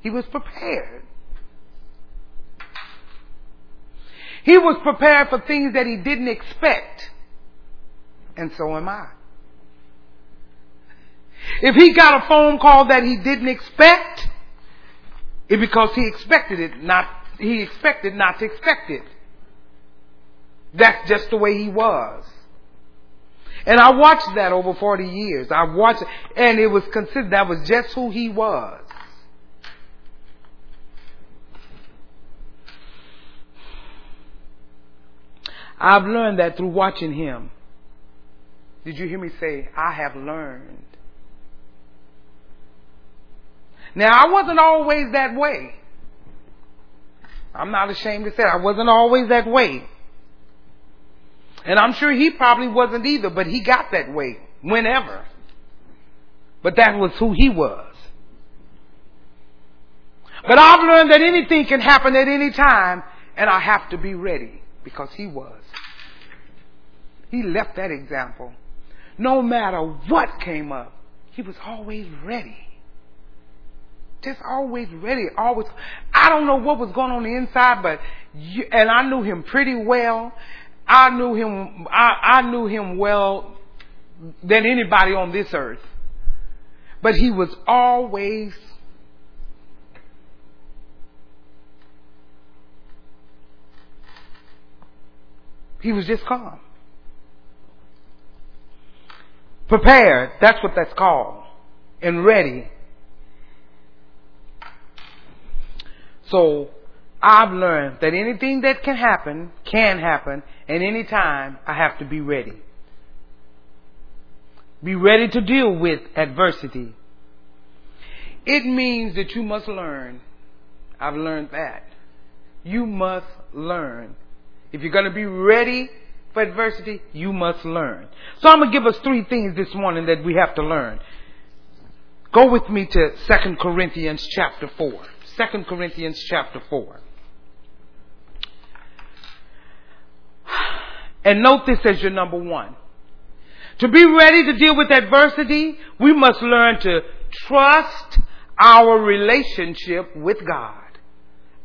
He was prepared. He was prepared for things that he didn't expect, and so am I. If he got a phone call that he didn't expect, it's because he expected it not, he expected not to expect it. That's just the way he was. And I watched that over 40 years. I watched it, and it was considered that was just who he was. I've learned that through watching him. Did you hear me say, I have learned? Now, I wasn't always that way. I'm not ashamed to say I wasn't always that way. And I'm sure he probably wasn't either, but he got that way whenever. But that was who he was. But I've learned that anything can happen at any time, and I have to be ready because he was. He left that example. No matter what came up, he was always ready. Just always ready. Always. I don't know what was going on the inside, but you, and I knew him pretty well. I knew him, I, I knew him well than anybody on this earth. But he was always He was just calm. Prepared, that's what that's called. And ready. So I've learned that anything that can happen can happen, and any time I have to be ready. Be ready to deal with adversity. It means that you must learn. I've learned that. You must learn. If you're going to be ready for adversity, you must learn. So I'm going to give us three things this morning that we have to learn. Go with me to 2 Corinthians chapter 4. 2 Corinthians chapter 4. And note this as your number one. To be ready to deal with adversity, we must learn to trust our relationship with God.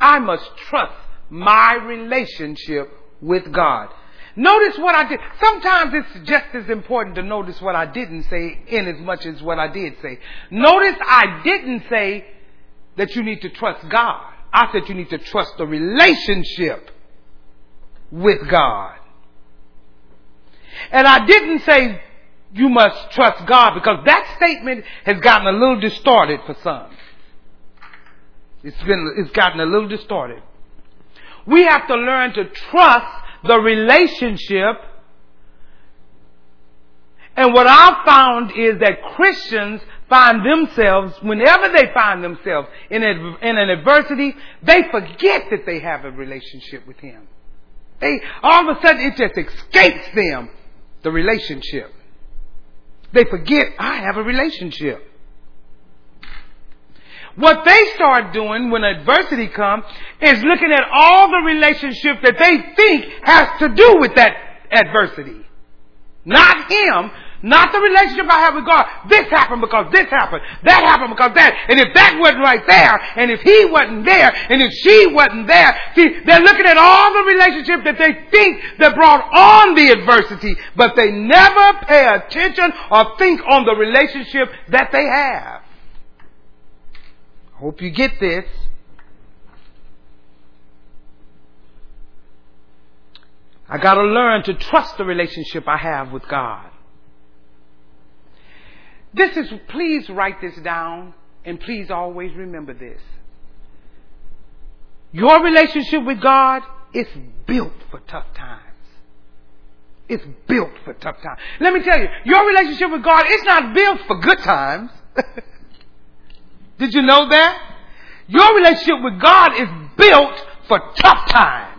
I must trust my relationship with God. Notice what I did. Sometimes it's just as important to notice what I didn't say in as much as what I did say. Notice I didn't say that you need to trust God. I said you need to trust the relationship with God. And I didn't say you must trust God because that statement has gotten a little distorted for some. It's been, it's gotten a little distorted. We have to learn to trust the relationship. And what I've found is that Christians find themselves, whenever they find themselves in, a, in an adversity, they forget that they have a relationship with Him. They, all of a sudden, it just escapes them, the relationship. They forget, I have a relationship. What they start doing when adversity comes is looking at all the relationship that they think has to do with that adversity. Not him, not the relationship I have with God. This happened because this happened. That happened because that. And if that wasn't right there, and if he wasn't there, and if she wasn't there, see, they're looking at all the relationships that they think that brought on the adversity, but they never pay attention or think on the relationship that they have. Hope you get this. I gotta learn to trust the relationship I have with God. This is, please write this down and please always remember this. Your relationship with God is built for tough times. It's built for tough times. Let me tell you, your relationship with God is not built for good times. Did you know that? Your relationship with God is built for tough times.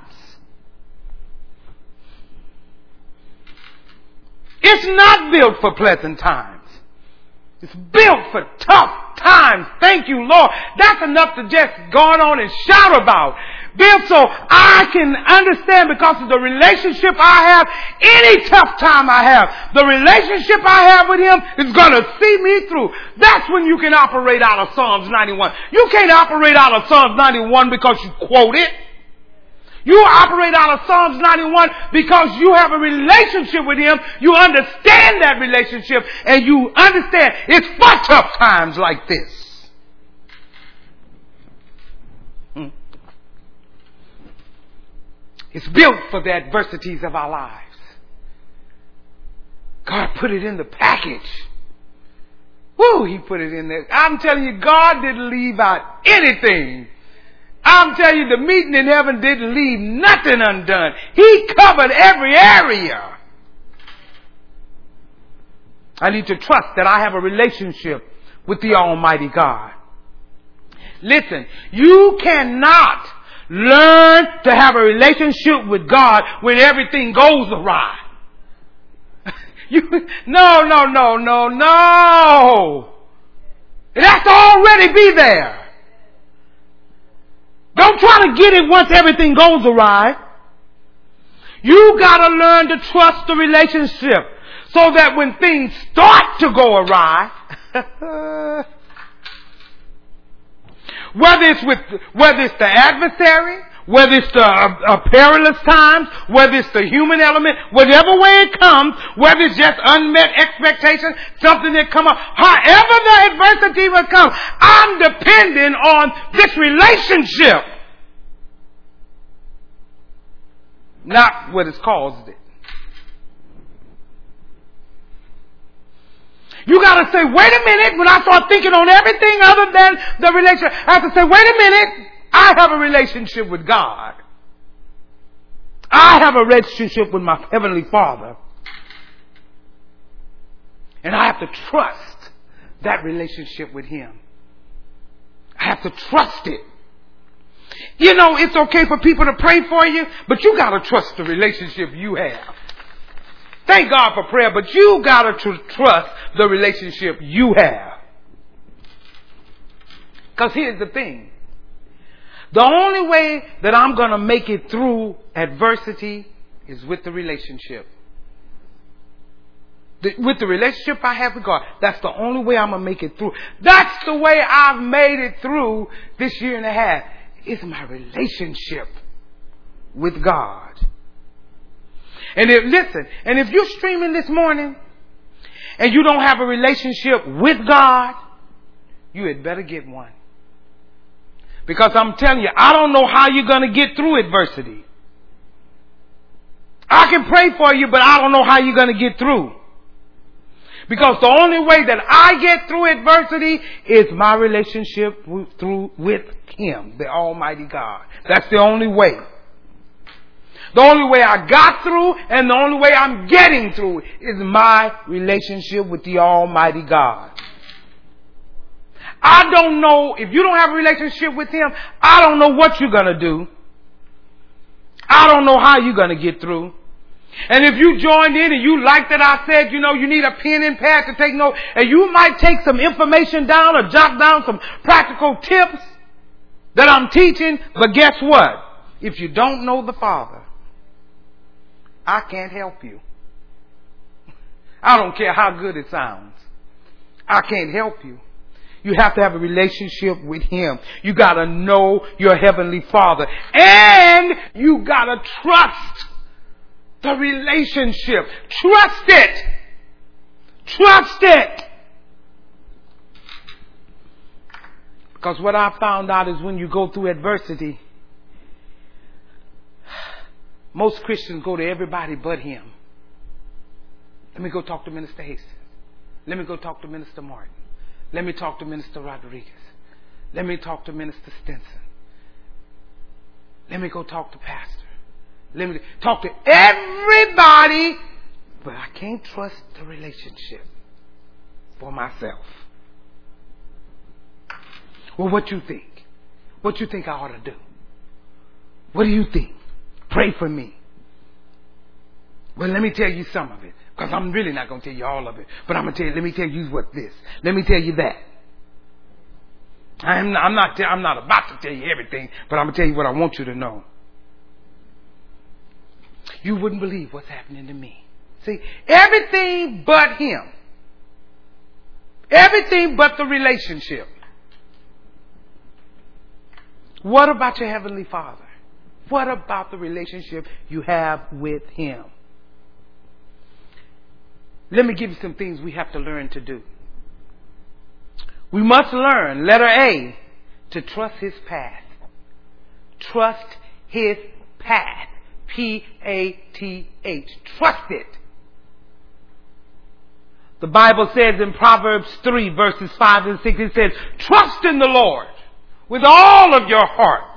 It's not built for pleasant times. It's built for tough times. Thank you, Lord. That's enough to just go on and shout about. Built so I can understand because of the relationship I have, any tough time I have, the relationship I have with Him is going to see me through. That's when you can operate out of Psalms 91. You can't operate out of Psalms 91 because you quote it. You operate out of Psalms 91 because you have a relationship with Him. You understand that relationship and you understand it's for tough times like this. Hmm. It's built for the adversities of our lives. God put it in the package. Woo, He put it in there. I'm telling you, God didn't leave out anything I'm telling you, the meeting in heaven didn't leave nothing undone. He covered every area. I need to trust that I have a relationship with the Almighty God. Listen, you cannot learn to have a relationship with God when everything goes awry. you, no, no, no, no, no. To already be there. Don't try to get it once everything goes awry. You gotta learn to trust the relationship so that when things start to go awry, whether it's with, whether it's the adversary, whether it's the uh, uh, perilous times, whether it's the human element, whatever way it comes, whether it's just unmet expectations, something that come up, however the adversity will come, I'm depending on this relationship. Not what has caused it. You gotta say, wait a minute, when I start thinking on everything other than the relationship, I have to say, wait a minute, I have a relationship with God. I have a relationship with my Heavenly Father. And I have to trust that relationship with Him. I have to trust it. You know, it's okay for people to pray for you, but you gotta trust the relationship you have. Thank God for prayer, but you gotta tr- trust the relationship you have. Cause here's the thing. The only way that I'm going to make it through adversity is with the relationship. The, with the relationship I have with God, that's the only way I'm gonna make it through. That's the way I've made it through this year and a half. Is my relationship with God. And if, listen, and if you're streaming this morning and you don't have a relationship with God, you had better get one. Because I'm telling you, I don't know how you're going to get through adversity. I can pray for you, but I don't know how you're going to get through. Because the only way that I get through adversity is my relationship with, through with Him, the Almighty God. That's the only way. The only way I got through and the only way I'm getting through is my relationship with the Almighty God. I don't know, if you don't have a relationship with Him, I don't know what you're gonna do. I don't know how you're gonna get through. And if you joined in and you like that I said, you know, you need a pen and pad to take notes, and you might take some information down or jot down some practical tips that I'm teaching, but guess what? If you don't know the Father, I can't help you. I don't care how good it sounds. I can't help you. You have to have a relationship with Him. You gotta know your Heavenly Father. And you gotta trust the relationship. Trust it. Trust it. Because what I found out is when you go through adversity, most Christians go to everybody but him. Let me go talk to Minister Hastings. Let me go talk to Minister Martin. Let me talk to Minister Rodriguez. Let me talk to Minister Stinson. Let me go talk to Pastor. Let me talk to everybody, but I can't trust the relationship for myself. Well, what you think? What you think I ought to do? What do you think? Pray for me. Well, let me tell you some of it. Because I'm really not going to tell you all of it. But I'm going to tell you, let me tell you what this. Let me tell you that. I'm not, I'm not, I'm not about to tell you everything, but I'm going to tell you what I want you to know. You wouldn't believe what's happening to me. See, everything but Him. Everything but the relationship. What about your Heavenly Father? What about the relationship you have with Him? Let me give you some things we have to learn to do. We must learn, letter A, to trust His path. Trust His path. P-A-T-H. Trust it. The Bible says in Proverbs 3 verses 5 and 6, it says, trust in the Lord with all of your heart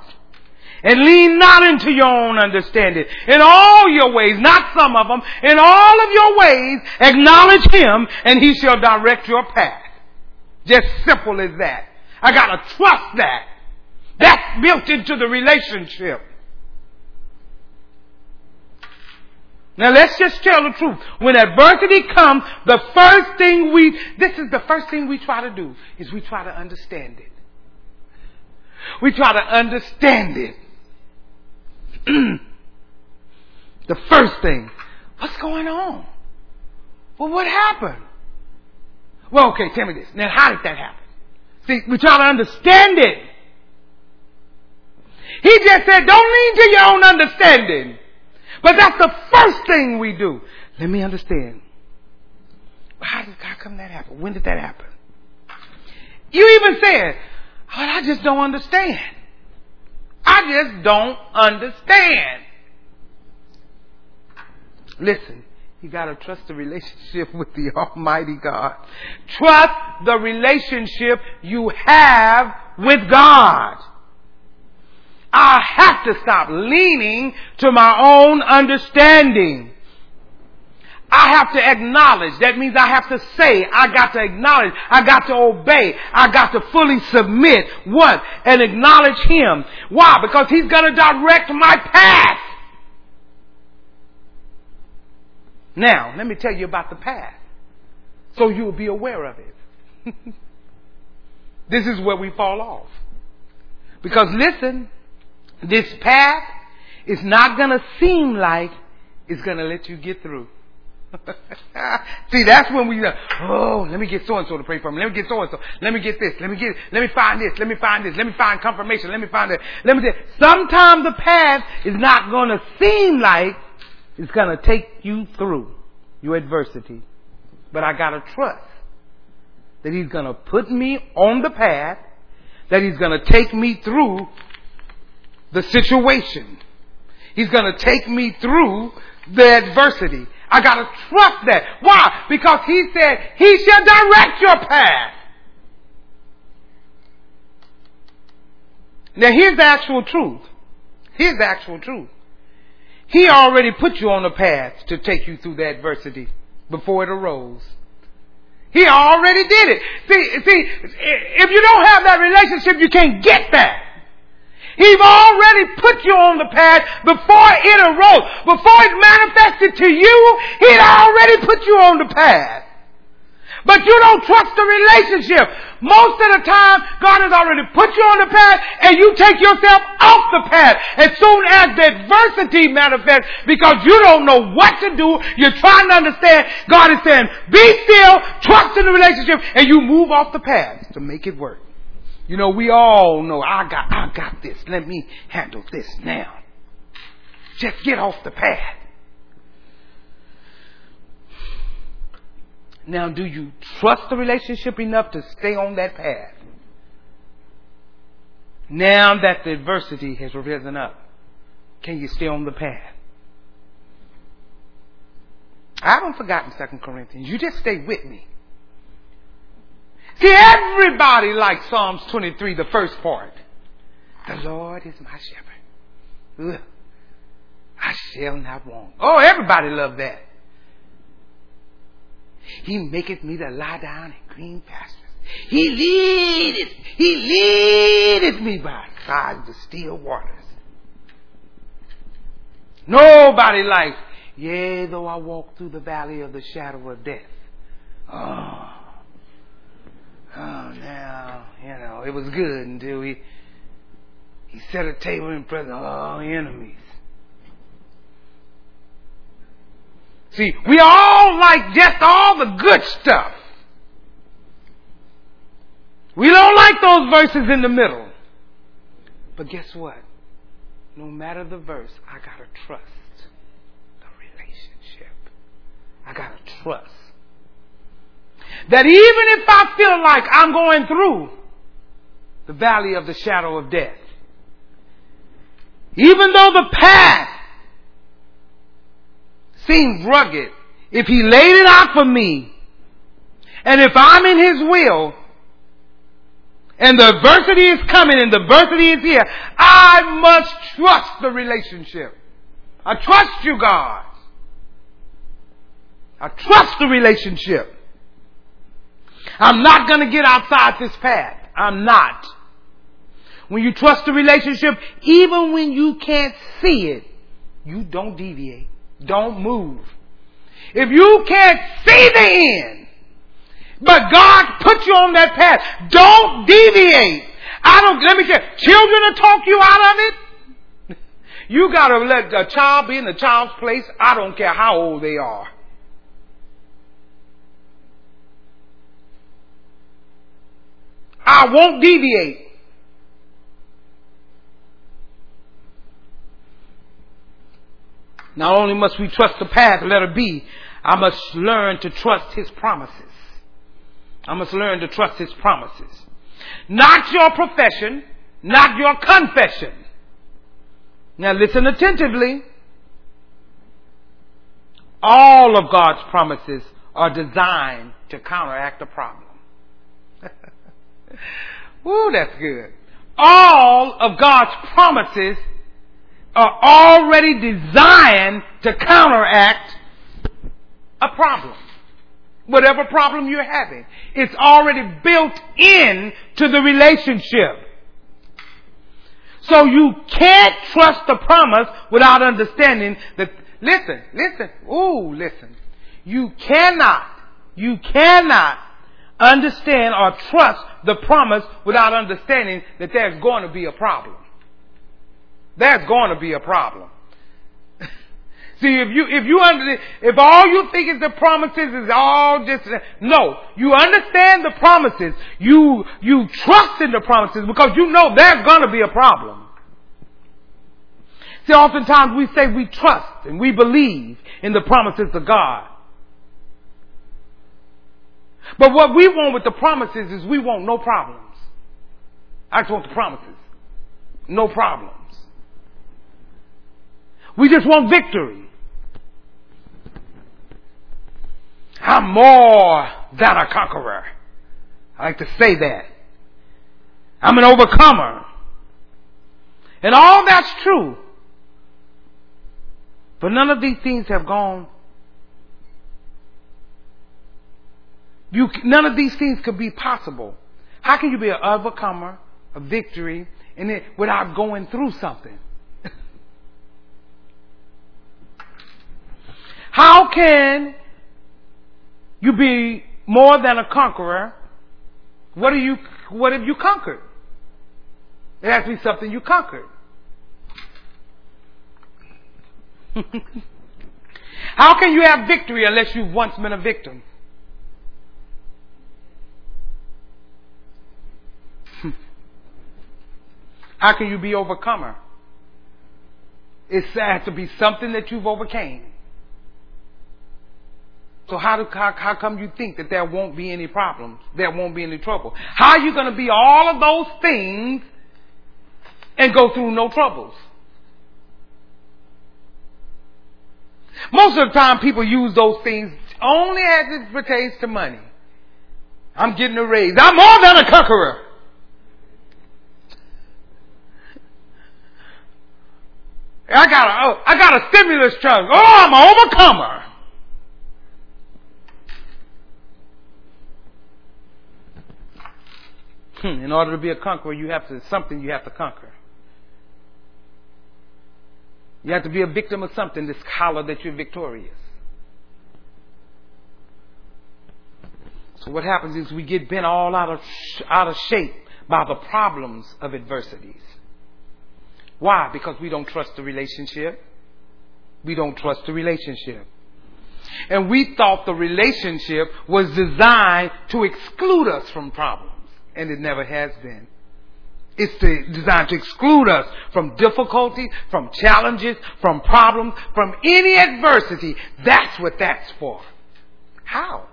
and lean not into your own understanding. In all your ways, not some of them, in all of your ways, acknowledge Him and He shall direct your path. Just simple as that. I gotta trust that. That's built into the relationship. Now let's just tell the truth. When adversity comes, the first thing we, this is the first thing we try to do, is we try to understand it. We try to understand it. the first thing, what's going on? Well, what happened? Well, okay, tell me this. Now, how did that happen? See, we try to understand it. He just said, don't lean to your own understanding. But that's the first thing we do. Let me understand. How, did, how come that happen? When did that happen? You even said, well, I just don't understand. I just don't understand. Listen, you gotta trust the relationship with the Almighty God. Trust the relationship you have with God. I have to stop leaning to my own understanding. I have to acknowledge. That means I have to say, I got to acknowledge, I got to obey, I got to fully submit. What? And acknowledge Him. Why? Because He's going to direct my path. Now, let me tell you about the path. So you will be aware of it. this is where we fall off. Because listen, this path is not going to seem like it's going to let you get through. See, that's when we, uh, oh, let me get so and so to pray for me. Let me get so and so. Let me get this. Let me get, let me find this. Let me find this. Let me find confirmation. Let me find it. Let me get, sometimes the path is not going to seem like it's going to take you through your adversity. But I got to trust that He's going to put me on the path, that He's going to take me through the situation. He's going to take me through the adversity. I got to trust that. Why? Because He said He shall direct your path. Now here's the actual truth. Here's the actual truth. He already put you on the path to take you through the adversity before it arose. He already did it. See, see, if you don't have that relationship, you can't get that. He's already put you on the path before it arose. Before it manifested to you, He'd already put you on the path. But you don't trust the relationship. Most of the time, God has already put you on the path and you take yourself off the path as soon as the adversity manifests because you don't know what to do. You're trying to understand. God is saying, be still, trust in the relationship, and you move off the path to make it work. You know, we all know I got, I got this. Let me handle this now. Just get off the path. Now, do you trust the relationship enough to stay on that path? Now that the adversity has risen up, can you stay on the path? I haven't forgotten Second Corinthians. You just stay with me. See, everybody likes Psalms 23, the first part. The Lord is my shepherd. Ugh. I shall not want. Oh, everybody love that. He maketh me to lie down in green pastures. He leadeth, he leadeth me by sides of still waters. Nobody likes, yea, though I walk through the valley of the shadow of death. Oh, oh, now, you know, it was good until he, he set a table in presence of all enemies. See, we all like just all the good stuff. We don't like those verses in the middle. But guess what? No matter the verse, I gotta trust the relationship. I gotta trust. That even if I feel like I'm going through the valley of the shadow of death, even though the path seems rugged, if He laid it out for me, and if I'm in His will, and the adversity is coming and the adversity is here, I must trust the relationship. I trust you, God. I trust the relationship. I'm not going to get outside this path. I'm not. When you trust the relationship, even when you can't see it, you don't deviate. Don't move. If you can't see the end, but God put you on that path, don't deviate. I don't, let me you, children will talk you out of it. You gotta let a child be in the child's place. I don't care how old they are. I won't deviate. Not only must we trust the path, let it be, I must learn to trust His promises. I must learn to trust His promises. Not your profession, not your confession. Now listen attentively. All of God's promises are designed to counteract the problem. Ooh, that's good. All of God's promises are already designed to counteract a problem. Whatever problem you're having. It's already built in to the relationship. So you can't trust the promise without understanding that, listen, listen, ooh, listen. You cannot, you cannot understand or trust the promise without understanding that there's going to be a problem. There's going to be a problem. See, if you, if you under, if all you think is the promises is all just, no, you understand the promises. You, you trust in the promises because you know there's gonna be a problem. See, oftentimes we say we trust and we believe in the promises of God. But what we want with the promises is we want no problems. I just want the promises. No problems. We just want victory. I'm more than a conqueror. I like to say that. I'm an overcomer. And all that's true. But none of these things have gone. You, none of these things could be possible. How can you be an overcomer, a victory, and it, without going through something? How can you be more than a conqueror? What are you, what have you conquered? It has to be something you conquered. How can you have victory unless you've once been a victim? How can you be overcomer? It has to be something that you've overcame. So how, do, how, how come you think that there won't be any problems? There won't be any trouble? How are you going to be all of those things and go through no troubles? Most of the time people use those things only as it pertains to money. I'm getting a raise. I'm more than a conqueror. I got a, oh, I got a stimulus check. Oh, I'm an overcomer. Hmm, in order to be a conqueror, you have to something you have to conquer. You have to be a victim of something to holler that you're victorious. So what happens is we get bent all out of out of shape by the problems of adversities. Why? Because we don't trust the relationship. We don't trust the relationship. And we thought the relationship was designed to exclude us from problems. And it never has been. It's to, designed to exclude us from difficulty, from challenges, from problems, from any adversity. That's what that's for. How?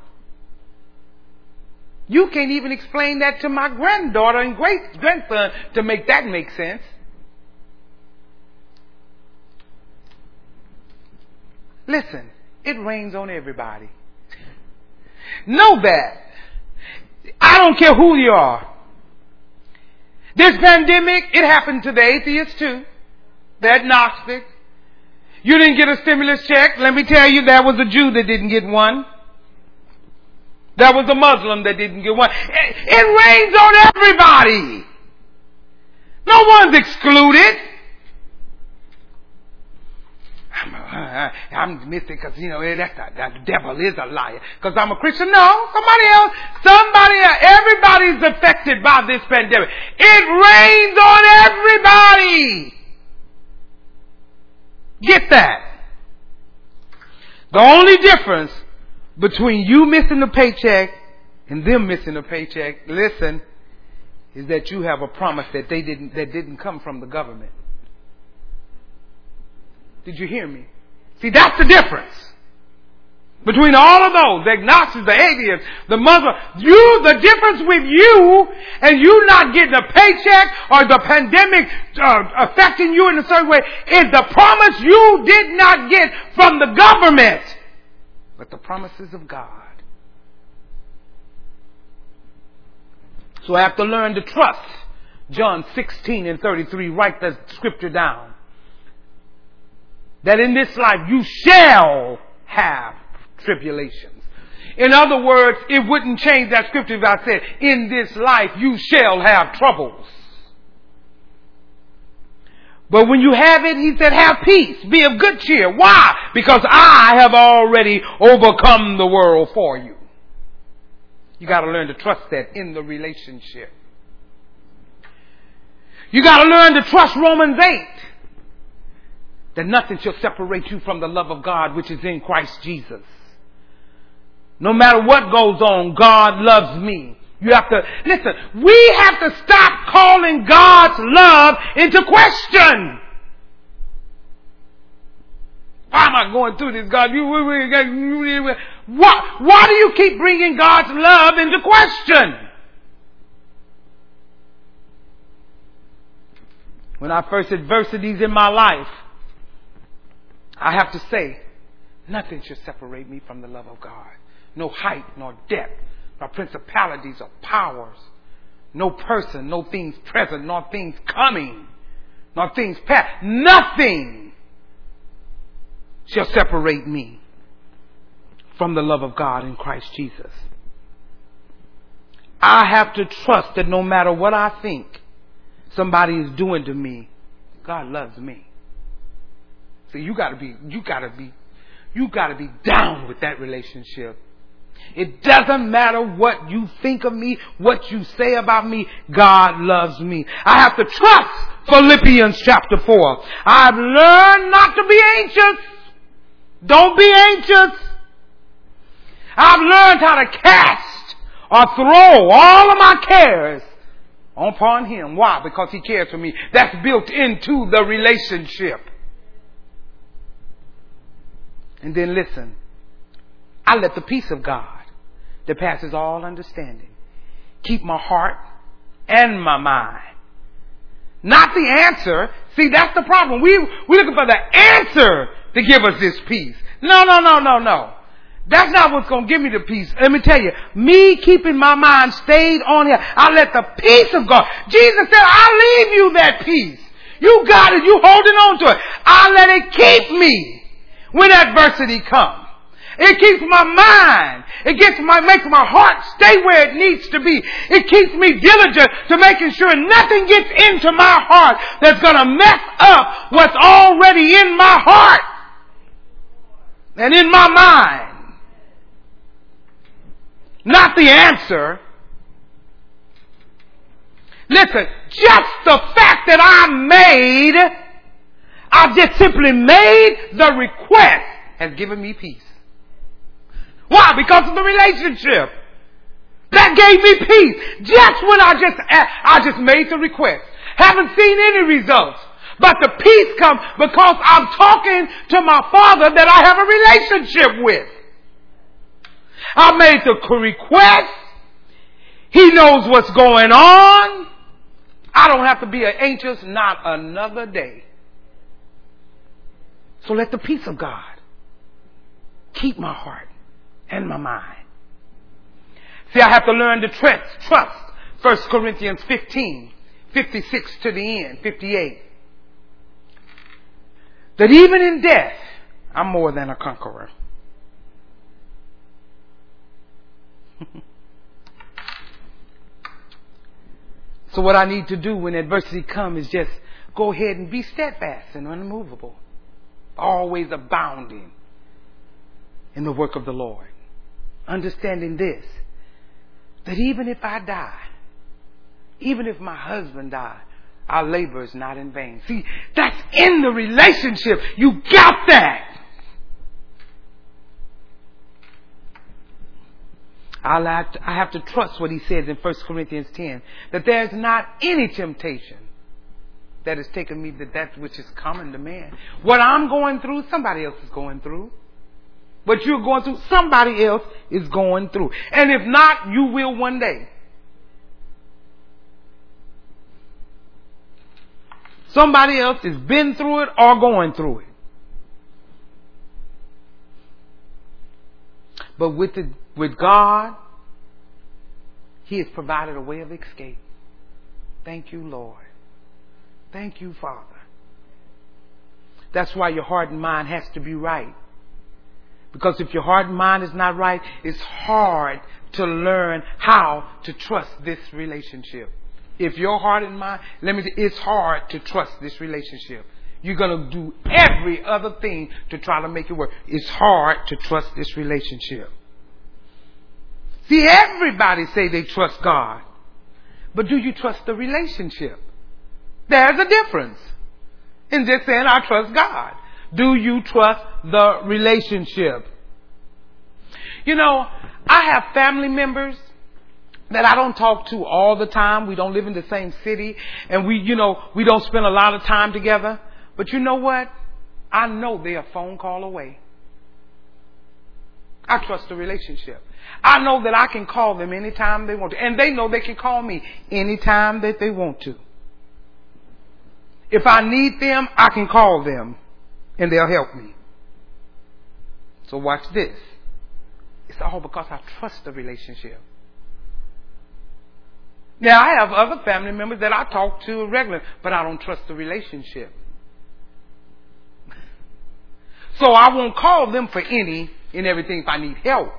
You can't even explain that to my granddaughter and great grandson to make that make sense. Listen, it rains on everybody. Know that. I don't care who you are. This pandemic, it happened to the atheists too. The agnostic. You didn't get a stimulus check. Let me tell you, there was a Jew that didn't get one. There was a Muslim that didn't get one. It, it rains on everybody. No one's excluded. I'm, missing because, you know, eh, that's the, the devil is a liar. Because I'm a Christian. No, somebody else, somebody else, everybody's affected by this pandemic. It rains on everybody. Get that. The only difference between you missing the paycheck and them missing the paycheck, listen, is that you have a promise that they didn't, that didn't come from the government. Did you hear me? See, that's the difference. Between all of those, the agnostics, the atheists, the Muslim, you, the difference with you and you not getting a paycheck or the pandemic uh, affecting you in a certain way is the promise you did not get from the government, but the promises of God. So I have to learn to trust. John 16 and 33, write the scripture down that in this life you shall have tribulations. In other words, it wouldn't change that scripture if I said, in this life you shall have troubles. But when you have it, he said, have peace, be of good cheer. Why? Because I have already overcome the world for you. You gotta learn to trust that in the relationship. You gotta learn to trust Romans 8 that nothing shall separate you from the love of God which is in Christ Jesus. No matter what goes on, God loves me. You have to, listen, we have to stop calling God's love into question. Why am I going through this, God? You, why, why do you keep bringing God's love into question? When I first adversities in my life, I have to say, nothing should separate me from the love of God. No height, nor depth, nor principalities or powers. No person, no things present, nor things coming, nor things past. Nothing shall separate me from the love of God in Christ Jesus. I have to trust that no matter what I think somebody is doing to me, God loves me. So you gotta be, you gotta be, you gotta be down with that relationship. It doesn't matter what you think of me, what you say about me, God loves me. I have to trust Philippians chapter 4. I've learned not to be anxious. Don't be anxious. I've learned how to cast or throw all of my cares upon Him. Why? Because He cares for me. That's built into the relationship. And then listen. I let the peace of God that passes all understanding keep my heart and my mind. Not the answer. See, that's the problem. We, we're looking for the answer to give us this peace. No, no, no, no, no. That's not what's going to give me the peace. Let me tell you, me keeping my mind stayed on Him, I let the peace of God. Jesus said, I leave you that peace. You got it. You holding on to it. I let it keep me when adversity comes. It keeps my mind. It gets my, makes my heart stay where it needs to be. It keeps me diligent to making sure nothing gets into my heart that's gonna mess up what's already in my heart and in my mind. Not the answer. Listen, just the fact that I'm made, I've just simply made the request has given me peace. Why? Because of the relationship. That gave me peace. Just when I just, I just made the request. Haven't seen any results. But the peace comes because I'm talking to my father that I have a relationship with. I made the request. He knows what's going on. I don't have to be anxious not another day. So let the peace of God keep my heart and my mind. See, I have to learn to trust, trust 1 Corinthians 15, 56 to the end, 58. That even in death, I'm more than a conqueror. so what I need to do when adversity comes is just go ahead and be steadfast and unmovable, always abounding in the work of the Lord. Understanding this, that even if I die, even if my husband died, our labor is not in vain. See, that's in the relationship. You got that. I'll have to, I have to trust what he says in 1 Corinthians 10 that there's not any temptation that has taken me to that which is common to man. What I'm going through, somebody else is going through. What you're going through, somebody else is going through. And if not, you will one day. Somebody else has been through it or going through it. But with the, with God, He has provided a way of escape. Thank you, Lord. Thank you, Father. That's why your heart and mind has to be right. Because if your heart and mind is not right, it's hard to learn how to trust this relationship. If your heart and mind, let me, it's hard to trust this relationship. You're going to do every other thing to try to make it work. It's hard to trust this relationship. See, everybody say they trust God. But do you trust the relationship? There's a difference in just saying I trust God. Do you trust the relationship? You know, I have family members that I don't talk to all the time. We don't live in the same city and we, you know, we don't spend a lot of time together. But you know what? I know they're a phone call away. I trust the relationship. I know that I can call them anytime they want to. And they know they can call me anytime that they want to. If I need them, I can call them and they'll help me. So watch this. It's all because I trust the relationship. Now I have other family members that I talk to regularly, but I don't trust the relationship. So I won't call them for any and everything if I need help.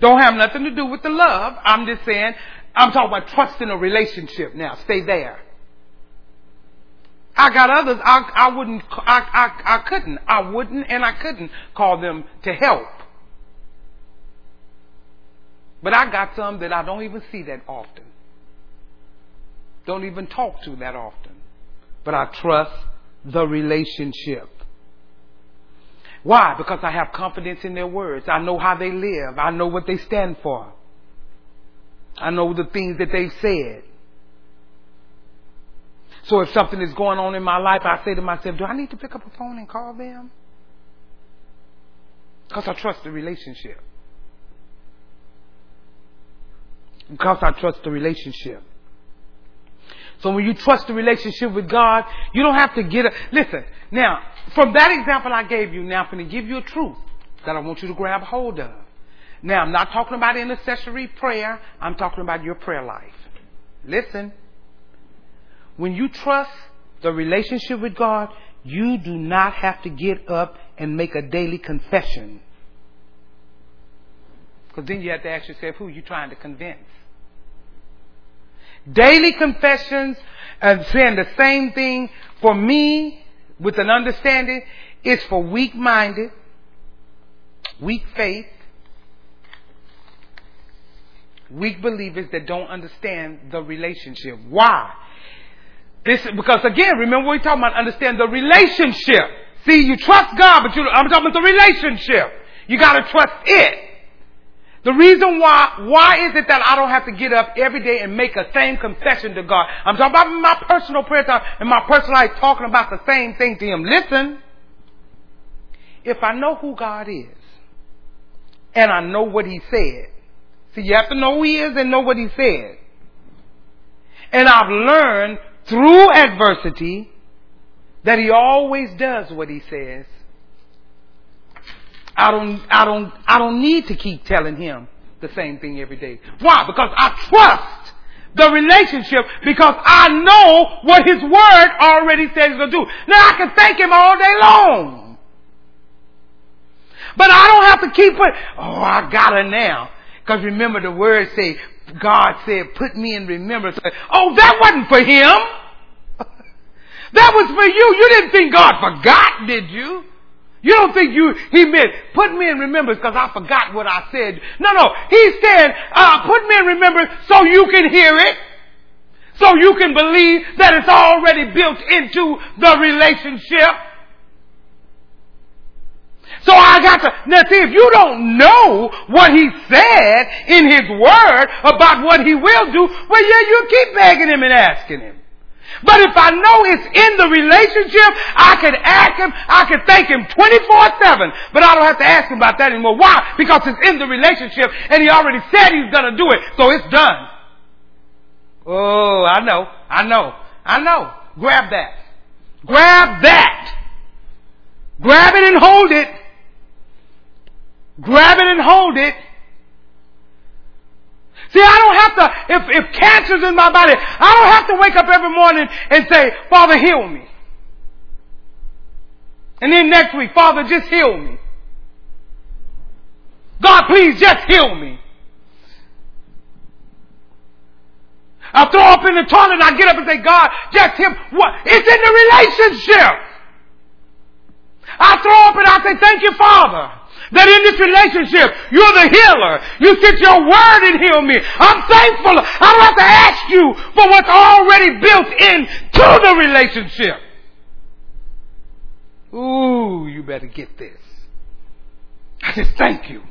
Don't have nothing to do with the love. I'm just saying, I'm talking about trusting a relationship now. Stay there. I got others, I, I wouldn't, I, I, I couldn't, I wouldn't and I couldn't call them to help. But I got some that I don't even see that often. Don't even talk to that often. But I trust the relationship. Why? Because I have confidence in their words. I know how they live. I know what they stand for. I know the things that they've said. So if something is going on in my life, I say to myself, do I need to pick up a phone and call them? Because I trust the relationship. Because I trust the relationship. So when you trust the relationship with God, you don't have to get a, listen, now, from that example I gave you, now I'm going to give you a truth that I want you to grab hold of. Now, I'm not talking about intercessory prayer. I'm talking about your prayer life. Listen. When you trust the relationship with God, you do not have to get up and make a daily confession. Because then you have to ask yourself, who are you trying to convince? Daily confessions and saying the same thing for me with an understanding is for weak minded, weak faith, weak believers that don't understand the relationship. Why? This, because again, remember we're talking about understand the relationship. See, you trust God, but you, I'm talking about the relationship. You gotta trust it. The reason why, why is it that I don't have to get up every day and make a same confession to God? I'm talking about my personal prayer time and my personal life talking about the same thing to Him. Listen, if I know who God is and I know what He said, see, you have to know who He is and know what He said. And I've learned through adversity that He always does what He says. I don't, I don't, I don't need to keep telling him the same thing every day. Why? Because I trust the relationship because I know what his word already says he's going to do. Now I can thank him all day long. But I don't have to keep it, oh, I got her now. Because remember the word say, God said, put me in remembrance. Oh, that wasn't for him. that was for you. You didn't think God forgot, did you? You don't think you, he meant, put me in remembrance because I forgot what I said. No, no. He said, uh, put me in remembrance so you can hear it. So you can believe that it's already built into the relationship. So I got to, now see, if you don't know what he said in his word about what he will do, well yeah, you keep begging him and asking him. But if I know it's in the relationship, I can ask him, I can thank him 24-7, but I don't have to ask him about that anymore. Why? Because it's in the relationship and he already said he's gonna do it, so it's done. Oh, I know, I know, I know. Grab that. Grab that. Grab it and hold it. Grab it and hold it. See, I don't have to, if, if cancer's in my body, I don't have to wake up every morning and say, Father, heal me. And then next week, Father, just heal me. God, please just heal me. I throw up in the toilet and I get up and say, God, just him. What? It's in the relationship. I throw up and I say, thank you, Father. That in this relationship, you're the healer. You sent your word and heal me. I'm thankful. I don't have to ask you for what's already built into the relationship. Ooh, you better get this. I said, thank you.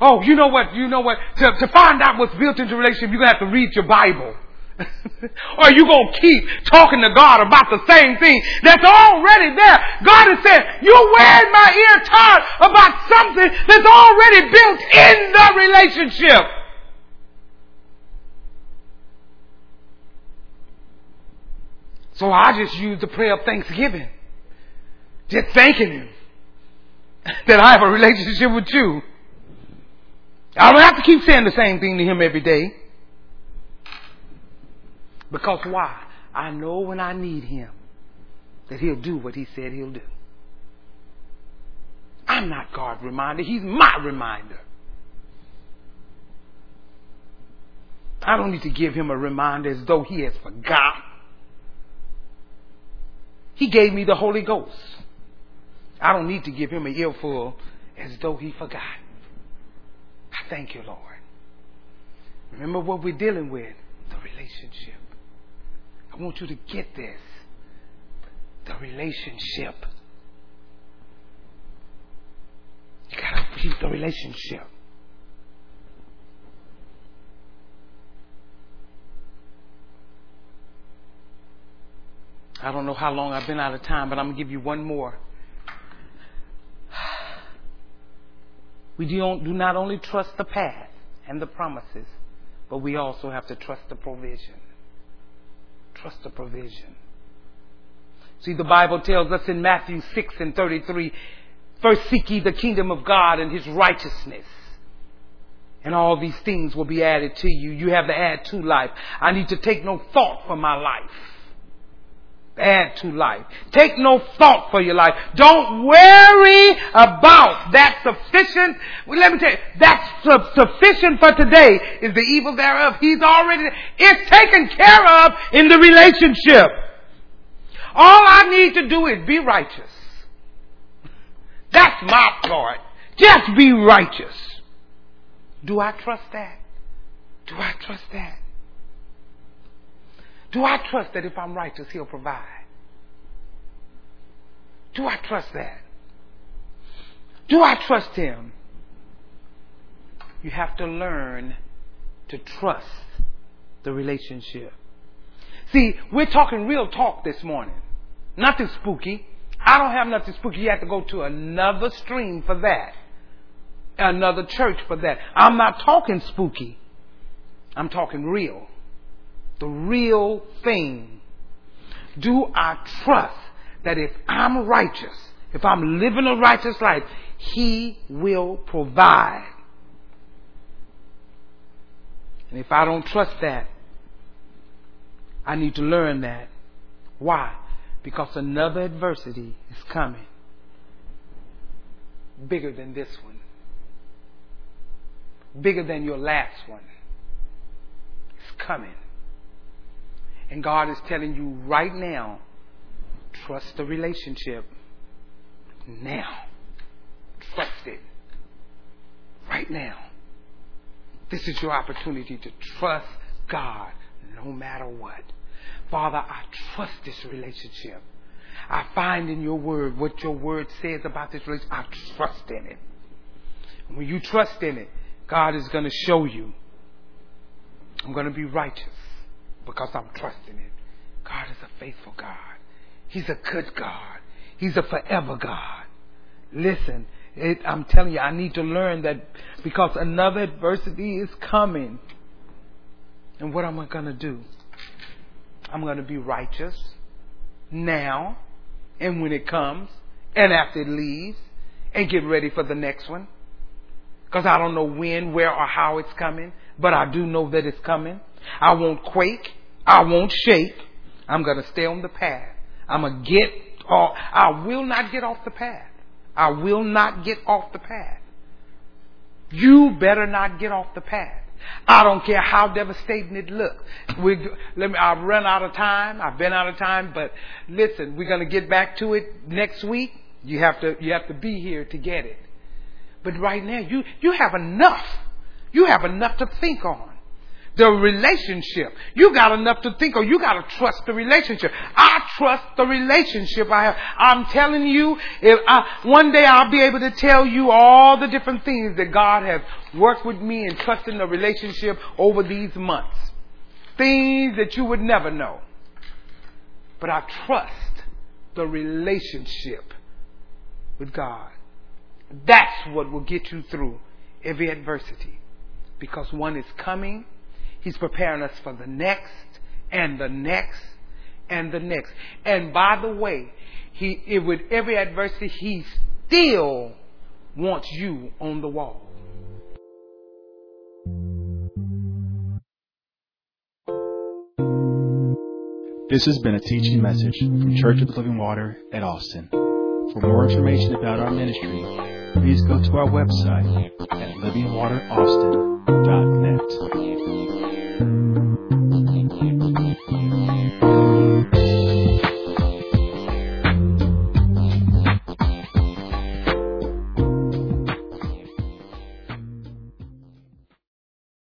Oh, you know what? You know what? To, to find out what's built into relationship, you're going to have to read your Bible. or you going to keep talking to God about the same thing that's already there. God has said, you're wearing my ear tired about something that's already built in the relationship. So I just use the prayer of thanksgiving. Just thanking Him that I have a relationship with you. I don't have to keep saying the same thing to Him every day. Because why? I know when I need Him that He'll do what He said He'll do. I'm not God's reminder. He's my reminder. I don't need to give Him a reminder as though He has forgotten. He gave me the Holy Ghost. I don't need to give him an earful as though he forgot. I thank you, Lord. Remember what we're dealing with the relationship. I want you to get this the relationship. You got to keep the relationship. I don't know how long I've been out of time, but I'm to give you one more. We do not only trust the path and the promises, but we also have to trust the provision. Trust the provision. See, the Bible tells us in Matthew 6 and 33, first seek ye the kingdom of God and his righteousness. And all these things will be added to you. You have to add to life. I need to take no thought for my life add to life. Take no thought for your life. Don't worry about that sufficient. Well, let me tell you, that's su- sufficient for today is the evil thereof. He's already, it's taken care of in the relationship. All I need to do is be righteous. That's my part. Just be righteous. Do I trust that? Do I trust that? Do I trust that if I'm righteous, He'll provide? Do I trust that? Do I trust Him? You have to learn to trust the relationship. See, we're talking real talk this morning. Nothing spooky. I don't have nothing spooky. You have to go to another stream for that. Another church for that. I'm not talking spooky. I'm talking real the real thing. Do I trust that if I'm righteous, if I'm living a righteous life, He will provide? And if I don't trust that, I need to learn that. Why? Because another adversity is coming. Bigger than this one. Bigger than your last one. It's coming. And God is telling you right now, trust the relationship. Now. Trust it. Right now. This is your opportunity to trust God no matter what. Father, I trust this relationship. I find in your word what your word says about this relationship. I trust in it. When you trust in it, God is going to show you. I'm going to be righteous because I'm trusting it. God is a faithful God. He's a good God. He's a forever God. Listen, it, I'm telling you, I need to learn that because another adversity is coming. And what am I going to do? I'm going to be righteous now and when it comes and after it leaves and get ready for the next one. Because I don't know when, where, or how it's coming, but I do know that it's coming. I won't quake. I won't shake. I'm going to stay on the path. I'm going to get off. I will not get off the path. I will not get off the path. You better not get off the path. I don't care how devastating it looks. We, let me, I've run out of time. I've been out of time, but listen, we're going to get back to it next week. You have to, you have to be here to get it. But right now, you, you have enough. You have enough to think on. The relationship. You got enough to think of. You got to trust the relationship. I trust the relationship I have. I'm telling you, if I, one day I'll be able to tell you all the different things that God has worked with me and trusting the relationship over these months. Things that you would never know. But I trust the relationship with God. That's what will get you through every adversity. Because one is coming, He's preparing us for the next and the next and the next. And by the way, He with every adversity, He still wants you on the wall. This has been a teaching message from Church of the Living Water at Austin. For more information about our ministry, please go to our website at livingwateraustin.net. Thank you.